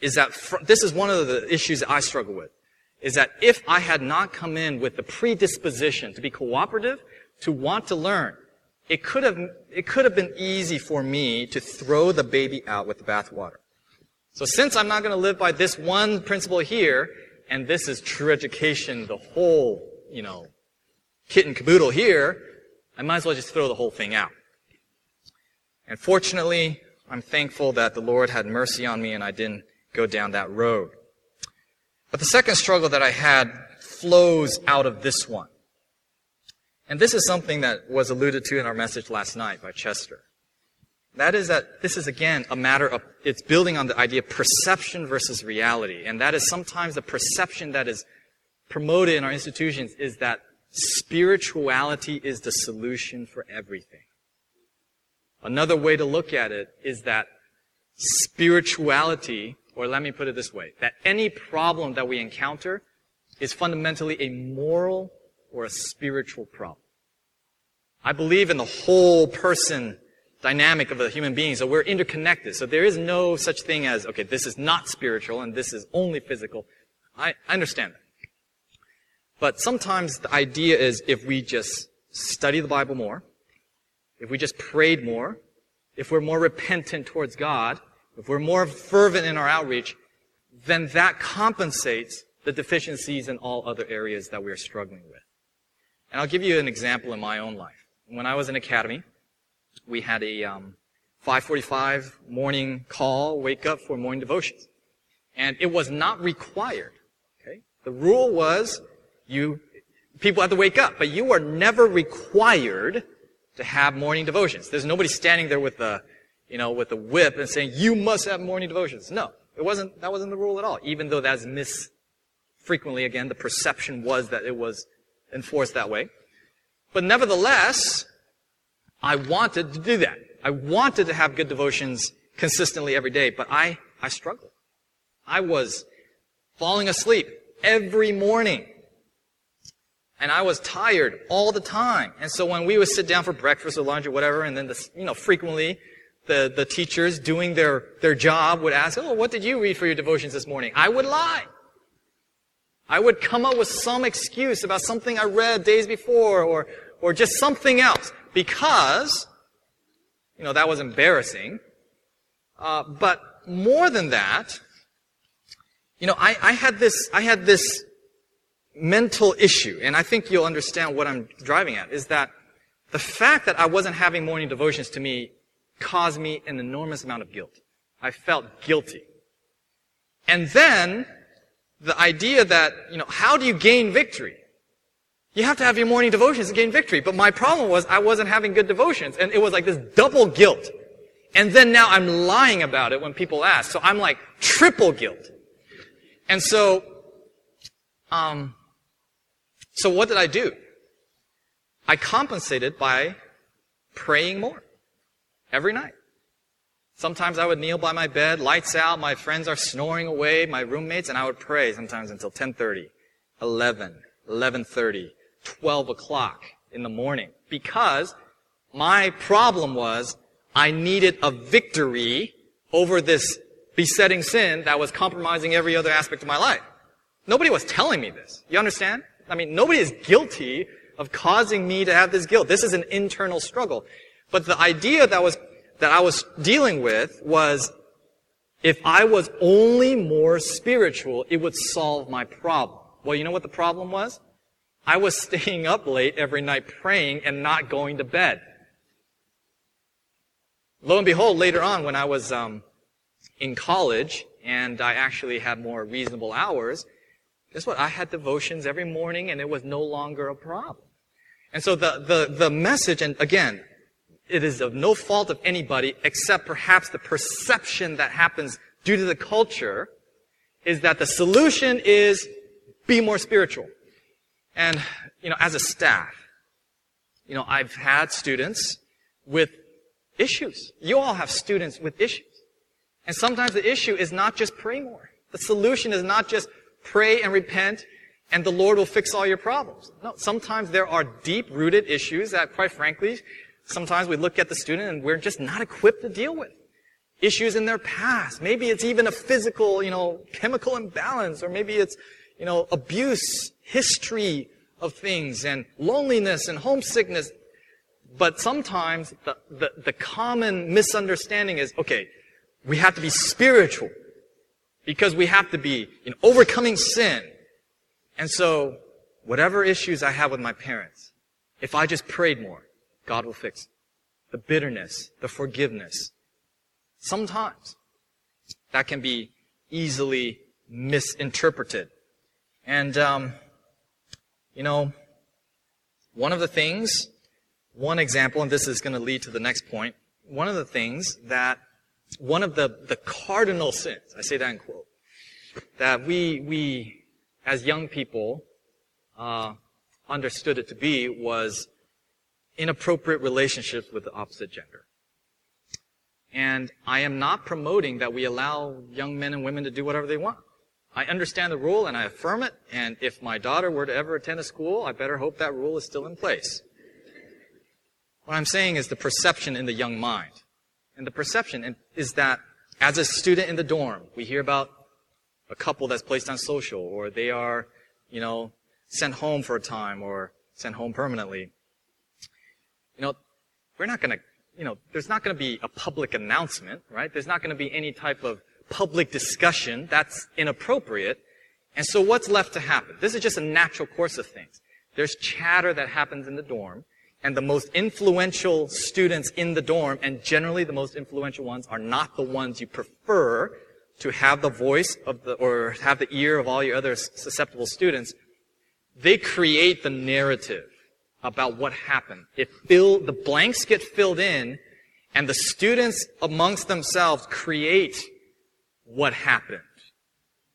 is that fr- this is one of the issues that I struggle with is that if I had not come in with the predisposition to be cooperative, to want to learn, it could have, it could have been easy for me to throw the baby out with the bathwater. So since I'm not going to live by this one principle here, and this is true education, the whole, you know, kit and caboodle here, I might as well just throw the whole thing out. And fortunately, I'm thankful that the Lord had mercy on me and I didn't go down that road. But the second struggle that I had flows out of this one. And this is something that was alluded to in our message last night by Chester. That is that this is again a matter of, it's building on the idea of perception versus reality. And that is sometimes the perception that is promoted in our institutions is that spirituality is the solution for everything. Another way to look at it is that spirituality or let me put it this way, that any problem that we encounter is fundamentally a moral or a spiritual problem. I believe in the whole person dynamic of a human being, so we're interconnected. So there is no such thing as, okay, this is not spiritual and this is only physical. I, I understand that. But sometimes the idea is if we just study the Bible more, if we just prayed more, if we're more repentant towards God, if we're more fervent in our outreach, then that compensates the deficiencies in all other areas that we are struggling with. And I'll give you an example in my own life. When I was in academy, we had a um, 5:45 morning call, wake up for morning devotions, and it was not required. Okay, the rule was you people had to wake up, but you are never required to have morning devotions. There's nobody standing there with the, you know, with the whip and saying you must have morning devotions. No, it wasn't. That wasn't the rule at all. Even though that's mis frequently again the perception was that it was enforced that way. But nevertheless, I wanted to do that. I wanted to have good devotions consistently every day, but I, I struggled. I was falling asleep every morning. And I was tired all the time. And so when we would sit down for breakfast or lunch or whatever, and then the, you know, frequently the, the teachers doing their, their job would ask, Oh, what did you read for your devotions this morning? I would lie. I would come up with some excuse about something I read days before or, or just something else because, you know, that was embarrassing. Uh, but more than that, you know, I, I had this, I had this mental issue, and I think you'll understand what I'm driving at, is that the fact that I wasn't having morning devotions to me caused me an enormous amount of guilt. I felt guilty. And then, the idea that, you know, how do you gain victory? You have to have your morning devotions to gain victory. But my problem was I wasn't having good devotions. And it was like this double guilt. And then now I'm lying about it when people ask. So I'm like triple guilt. And so, um, so what did I do? I compensated by praying more every night. Sometimes I would kneel by my bed, lights out, my friends are snoring away, my roommates, and I would pray sometimes until 10:30, 11, 11:30, 12 o'clock in the morning. Because my problem was I needed a victory over this besetting sin that was compromising every other aspect of my life. Nobody was telling me this. You understand? I mean, nobody is guilty of causing me to have this guilt. This is an internal struggle. But the idea that was that I was dealing with was if I was only more spiritual, it would solve my problem. Well, you know what the problem was? I was staying up late every night praying and not going to bed. Lo and behold, later on, when I was um, in college and I actually had more reasonable hours, guess what? I had devotions every morning and it was no longer a problem. And so the, the, the message, and again, it is of no fault of anybody except perhaps the perception that happens due to the culture is that the solution is be more spiritual. And, you know, as a staff, you know, I've had students with issues. You all have students with issues. And sometimes the issue is not just pray more. The solution is not just pray and repent and the Lord will fix all your problems. No, sometimes there are deep rooted issues that, quite frankly, sometimes we look at the student and we're just not equipped to deal with. Issues in their past. Maybe it's even a physical, you know, chemical imbalance, or maybe it's, you know, abuse, history of things, and loneliness and homesickness. But sometimes the, the, the common misunderstanding is, okay, we have to be spiritual because we have to be in overcoming sin. And so, whatever issues I have with my parents, if I just prayed more, God will fix it. The bitterness, the forgiveness. Sometimes that can be easily misinterpreted. And, um, you know, one of the things, one example, and this is going to lead to the next point, one of the things that, one of the, the cardinal sins, I say that in quote, that we, we, as young people, uh, understood it to be was inappropriate relationships with the opposite gender. And I am not promoting that we allow young men and women to do whatever they want. I understand the rule and I affirm it, and if my daughter were to ever attend a school, I better hope that rule is still in place. What I'm saying is the perception in the young mind. And the perception is that as a student in the dorm, we hear about a couple that's placed on social, or they are, you know, sent home for a time, or sent home permanently you know, we're not going to, you know, there's not going to be a public announcement, right? There's not going to be any type of public discussion. That's inappropriate. And so what's left to happen? This is just a natural course of things. There's chatter that happens in the dorm, and the most influential students in the dorm, and generally the most influential ones, are not the ones you prefer to have the voice of the, or have the ear of all your other susceptible students. They create the narrative about what happened. It fill, the blanks get filled in, and the students amongst themselves create what happened.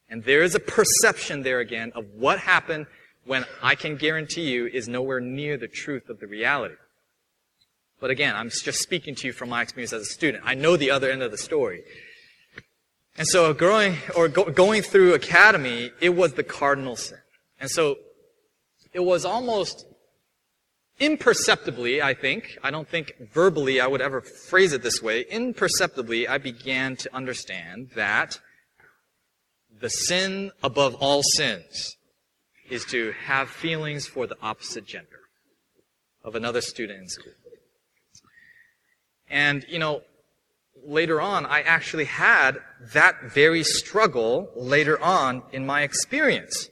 And there is a perception there again of what happened when I can guarantee you is nowhere near the truth of the reality. But again, I'm just speaking to you from my experience as a student. I know the other end of the story. And so growing, or go, going through academy, it was the cardinal sin. And so it was almost imperceptibly, I think, I don't think verbally I would ever phrase it this way, imperceptibly I began to understand that the sin above all sins is to have feelings for the opposite gender of another student in school. And, you know, later on, I actually had that very struggle later on in my experience.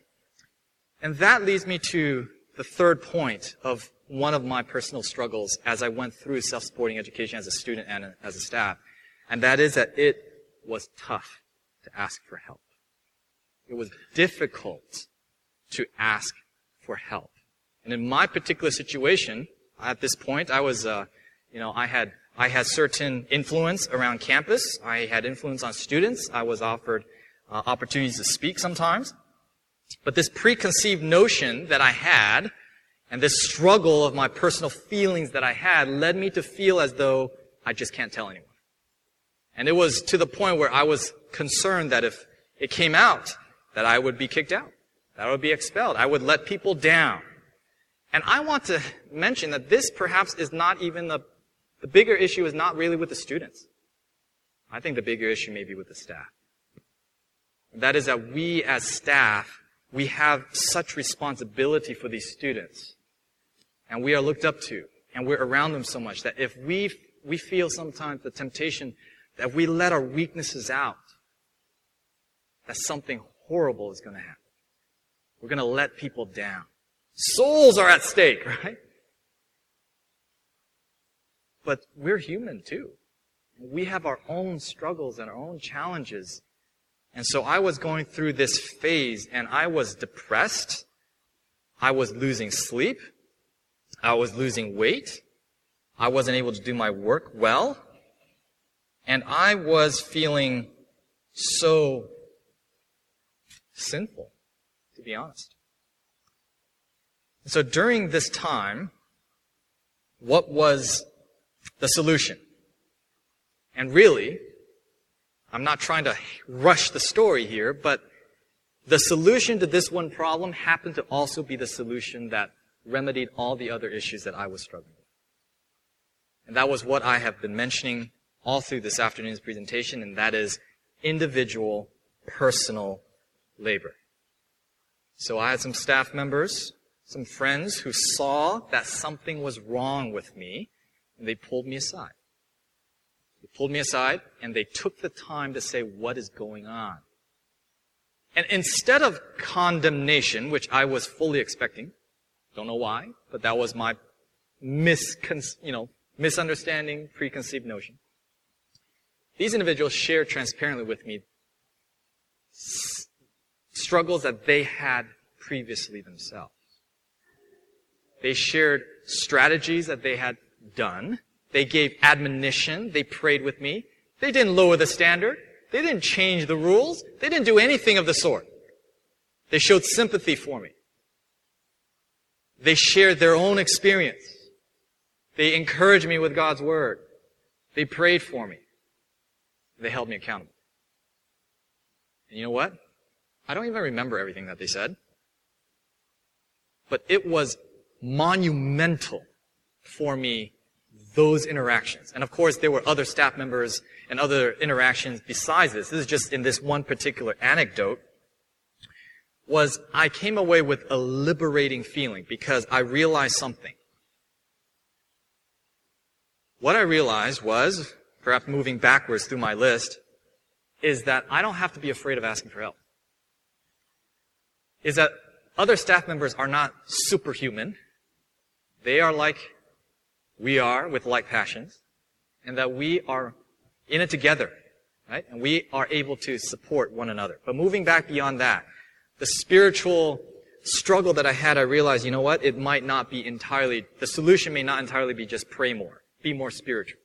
And that leads me to the third point of one of my personal struggles as I went through self-supporting education as a student and as a staff. And that is that it was tough to ask for help. It was difficult to ask for help. And in my particular situation, at this point, I was, uh, you know, I had, I had certain influence around campus. I had influence on students. I was offered uh, opportunities to speak sometimes. But this preconceived notion that I had and this struggle of my personal feelings that I had led me to feel as though I just can't tell anyone. And it was to the point where I was concerned that if it came out, that I would be kicked out, that I would be expelled, I would let people down. And I want to mention that this perhaps is not even the, the bigger issue is not really with the students. I think the bigger issue may be with the staff. That is that we as staff, we have such responsibility for these students. And we are looked up to. And we're around them so much that if we, we feel sometimes the temptation that we let our weaknesses out, that something horrible is going to happen. We're going to let people down. Souls are at stake, right? But we're human too. We have our own struggles and our own challenges. And so I was going through this phase and I was depressed. I was losing sleep. I was losing weight. I wasn't able to do my work well. And I was feeling so sinful, to be honest. So during this time, what was the solution? And really, I'm not trying to rush the story here, but the solution to this one problem happened to also be the solution that remedied all the other issues that I was struggling with. And that was what I have been mentioning all through this afternoon's presentation, and that is individual, personal labor. So I had some staff members, some friends who saw that something was wrong with me, and they pulled me aside. They pulled me aside, and they took the time to say, what is going on? And instead of condemnation, which I was fully expecting, don't know why, but that was my miscon- you know, misunderstanding, preconceived notion. These individuals shared transparently with me struggles that they had previously themselves. They shared strategies that they had done. They gave admonition. They prayed with me. They didn't lower the standard. They didn't change the rules. They didn't do anything of the sort. They showed sympathy for me. They shared their own experience. They encouraged me with God's word. They prayed for me. They held me accountable. And you know what? I don't even remember everything that they said. But it was monumental for me, those interactions. And of course, there were other staff members and other interactions besides this. This is just in this one particular anecdote was I came away with a liberating feeling because I realized something. What I realized was, perhaps moving backwards through my list, is that I don't have to be afraid of asking for help. Is that other staff members are not superhuman. They are like we are with like passions and that we are in it together, right? And we are able to support one another. But moving back beyond that, the spiritual struggle that I had, I realized, you know what? It might not be entirely, the solution may not entirely be just pray more, be more spiritual.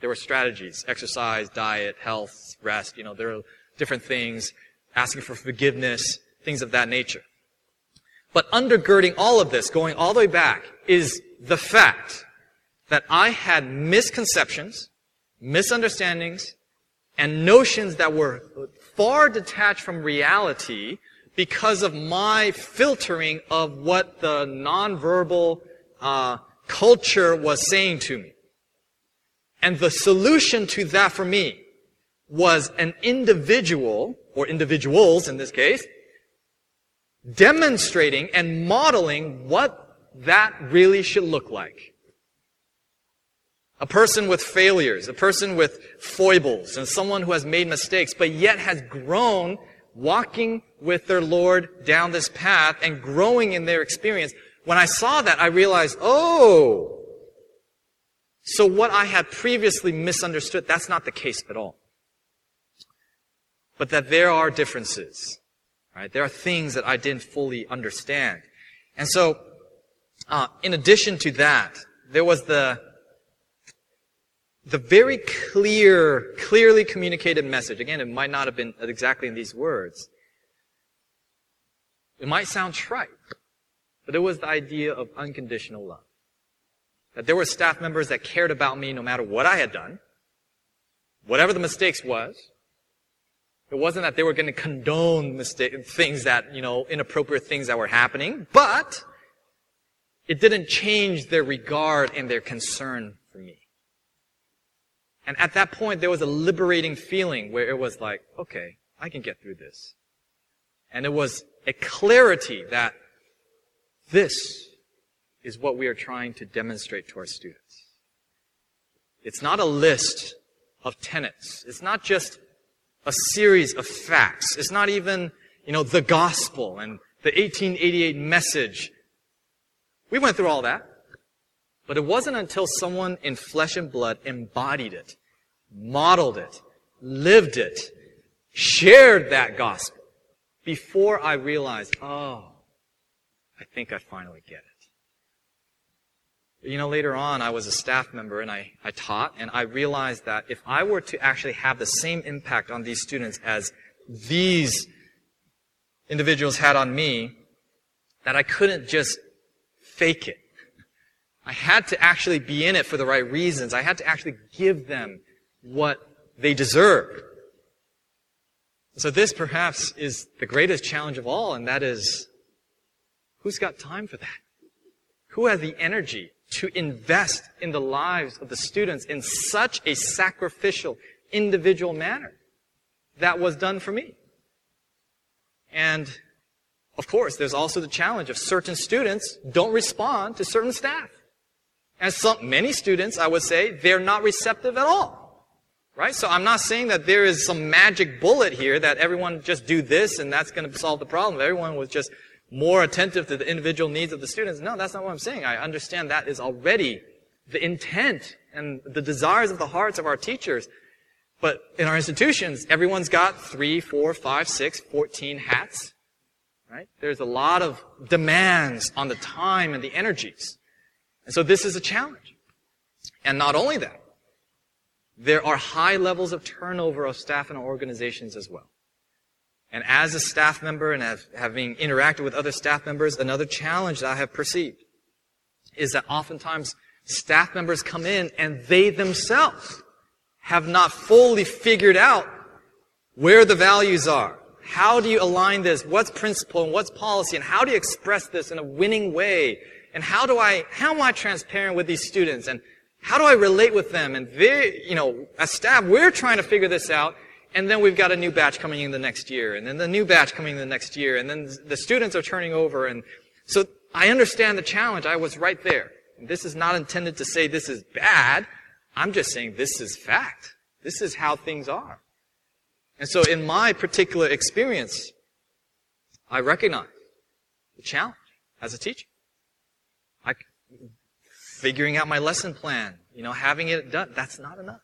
There were strategies, exercise, diet, health, rest, you know, there are different things, asking for forgiveness, things of that nature. But undergirding all of this, going all the way back, is the fact that I had misconceptions, misunderstandings, and notions that were far detached from reality because of my filtering of what the nonverbal uh, culture was saying to me. And the solution to that for me was an individual, or individuals in this case, demonstrating and modeling what that really should look like. A person with failures, a person with foibles, and someone who has made mistakes, but yet has grown walking with their Lord down this path and growing in their experience. When I saw that, I realized, oh, so what I had previously misunderstood, that's not the case at all. But that there are differences. Right? There are things that I didn't fully understand. And so, uh, in addition to that, there was the the very clear, clearly communicated message. Again, it might not have been exactly in these words. It might sound trite, but it was the idea of unconditional love. That there were staff members that cared about me no matter what I had done, whatever the mistakes was, it wasn't that they were going to condone mistake, things that, you know, inappropriate things that were happening, but it didn't change their regard and their concern. And at that point, there was a liberating feeling where it was like, okay, I can get through this. And it was a clarity that this is what we are trying to demonstrate to our students. It's not a list of tenets. It's not just a series of facts. It's not even, you know, the gospel and the 1888 message. We went through all that. But it wasn't until someone in flesh and blood embodied it, modeled it, lived it, shared that gospel, before I realized, oh, I think I finally get it. You know, later on, I was a staff member and I, I taught, and I realized that if I were to actually have the same impact on these students as these individuals had on me, that I couldn't just fake it. I had to actually be in it for the right reasons. I had to actually give them what they deserved. So this perhaps is the greatest challenge of all, and that is, who's got time for that? Who has the energy to invest in the lives of the students in such a sacrificial, individual manner. That was done for me. And of course, there's also the challenge of certain students don't respond to certain staff. And some, many students, I would say, they're not receptive at all. Right? So I'm not saying that there is some magic bullet here that everyone just do this and that's going to solve the problem. Everyone was just more attentive to the individual needs of the students. No, that's not what I'm saying. I understand that is already the intent and the desires of the hearts of our teachers. But in our institutions, everyone's got three, four, five, six, fourteen hats. Right? There's a lot of demands on the time and the energies. And so this is a challenge. And not only that, there are high levels of turnover of staff in our organizations as well. And as a staff member and having interacted with other staff members, another challenge that I have perceived is that oftentimes staff members come in and they themselves have not fully figured out where the values are. How do you align this? What's principle and what's policy? And how do you express this in a winning way? And how do I, how am I transparent with these students? And how do I relate with them? And they, you know, as staff, we're trying to figure this out. And then we've got a new batch coming in the next year, and then the new batch coming in the next year, and then the students are turning over. And so I understand the challenge. I was right there. This is not intended to say this is bad. I'm just saying this is fact. This is how things are. And so in my particular experience, I recognize the challenge as a teacher. Figuring out my lesson plan, you know, having it done, that's not enough.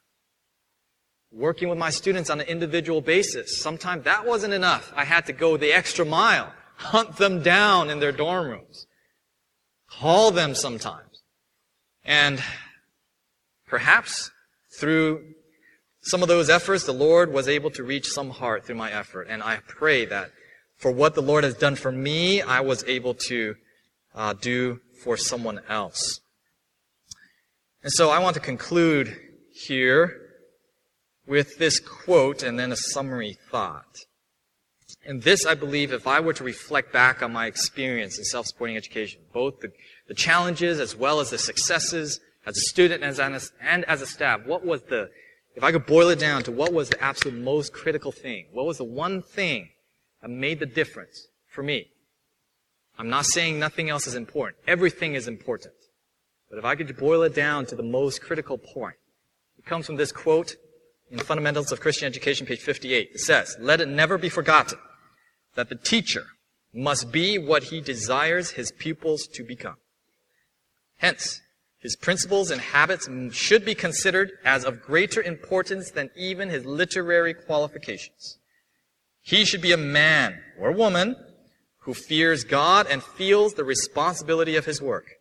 Working with my students on an individual basis, sometimes that wasn't enough. I had to go the extra mile, hunt them down in their dorm rooms, call them sometimes. And perhaps through some of those efforts, the Lord was able to reach some heart through my effort. And I pray that for what the Lord has done for me, I was able to uh, do for someone else. And so I want to conclude here with this quote and then a summary thought. And this, I believe, if I were to reflect back on my experience in self-supporting education, both the, the challenges as well as the successes as a student and as, and as a staff, what was the, if I could boil it down to what was the absolute most critical thing, what was the one thing that made the difference for me? I'm not saying nothing else is important. Everything is important. But if I could boil it down to the most critical point, it comes from this quote in Fundamentals of Christian Education, page 58. It says, Let it never be forgotten that the teacher must be what he desires his pupils to become. Hence, his principles and habits should be considered as of greater importance than even his literary qualifications. He should be a man or woman who fears God and feels the responsibility of his work.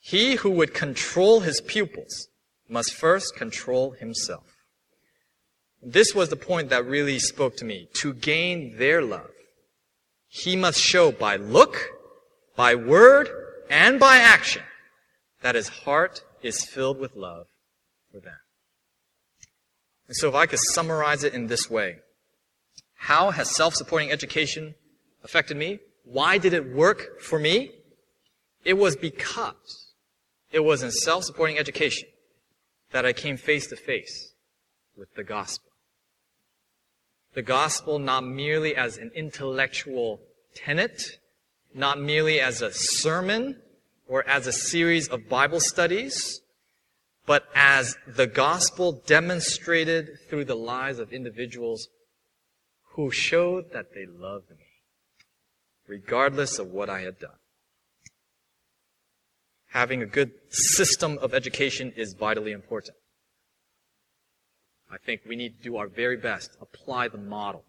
He who would control his pupils must first control himself. This was the point that really spoke to me. To gain their love, he must show by look, by word, and by action that his heart is filled with love for them. And so if I could summarize it in this way, how has self-supporting education affected me? Why did it work for me? It was because it was in self-supporting education that I came face to face with the gospel. The gospel not merely as an intellectual tenet, not merely as a sermon, or as a series of Bible studies, but as the gospel demonstrated through the lives of individuals who showed that they loved me, regardless of what I had done. Having a good system of education is vitally important. I think we need to do our very best, apply the model,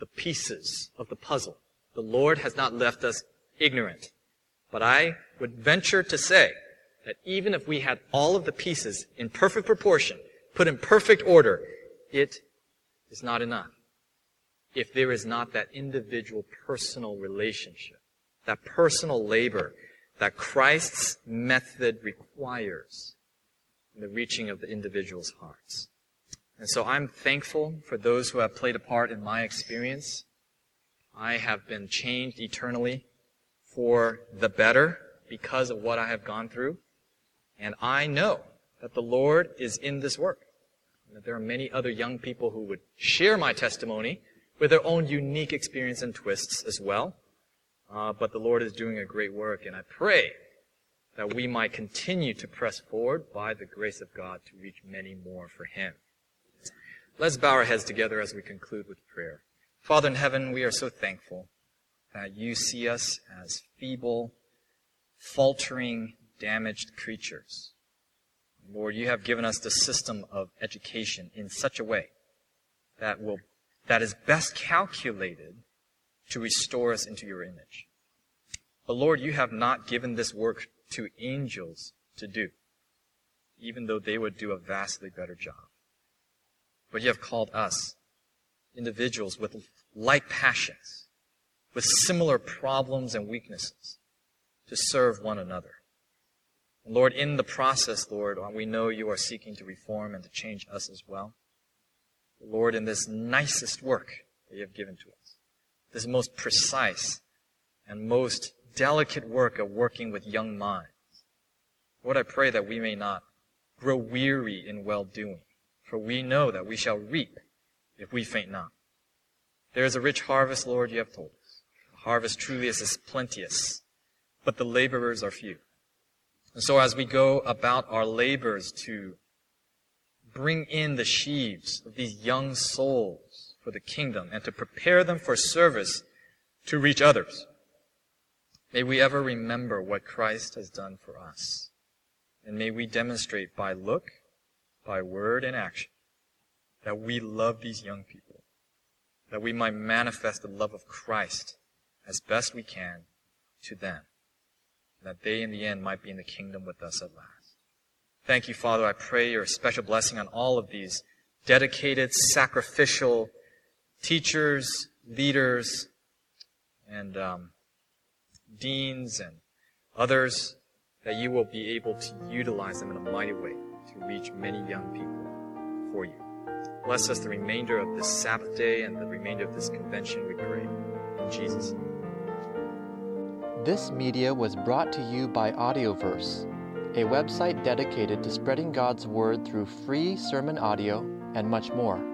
the pieces of the puzzle. The Lord has not left us ignorant. But I would venture to say that even if we had all of the pieces in perfect proportion, put in perfect order, it is not enough. If there is not that individual personal relationship, that personal labor that Christ's method requires the reaching of the individual's hearts. And so I'm thankful for those who have played a part in my experience. I have been changed eternally for the better because of what I have gone through. And I know that the Lord is in this work. And that there are many other young people who would share my testimony with their own unique experience and twists as well. Uh, but the Lord is doing a great work, and I pray that we might continue to press forward by the grace of God to reach many more for Him. Let's bow our heads together as we conclude with prayer. Father in heaven, we are so thankful that you see us as feeble, faltering, damaged creatures. Lord, you have given us the system of education in such a way that will, that is best calculated to restore us into your image. But Lord, you have not given this work to angels to do, even though they would do a vastly better job. But you have called us, individuals with like passions, with similar problems and weaknesses to serve one another. And Lord, in the process, Lord, we know you are seeking to reform and to change us as well. Lord, in this nicest work that you have given to us, this most precise and most delicate work of working with young minds, Lord, I pray that we may not grow weary in well doing, for we know that we shall reap if we faint not. There is a rich harvest, Lord, you have told us The harvest truly is plenteous, but the laborers are few. And so as we go about our labors to bring in the sheaves of these young souls for the kingdom and to prepare them for service to reach others. May we ever remember what Christ has done for us. And may we demonstrate by look, by word, and action that we love these young people, that we might manifest the love of Christ as best we can to them, that they in the end might be in the kingdom with us at last. Thank you, Father. I pray your special blessing on all of these dedicated, sacrificial teachers, leaders, and um, deans and others, that you will be able to utilize them in a mighty way to reach many young people for you. Bless us the remainder of this Sabbath day and the remainder of this convention, we pray. In Jesus' name. This media was brought to you by Audioverse, a website dedicated to spreading God's Word through free sermon audio and much more.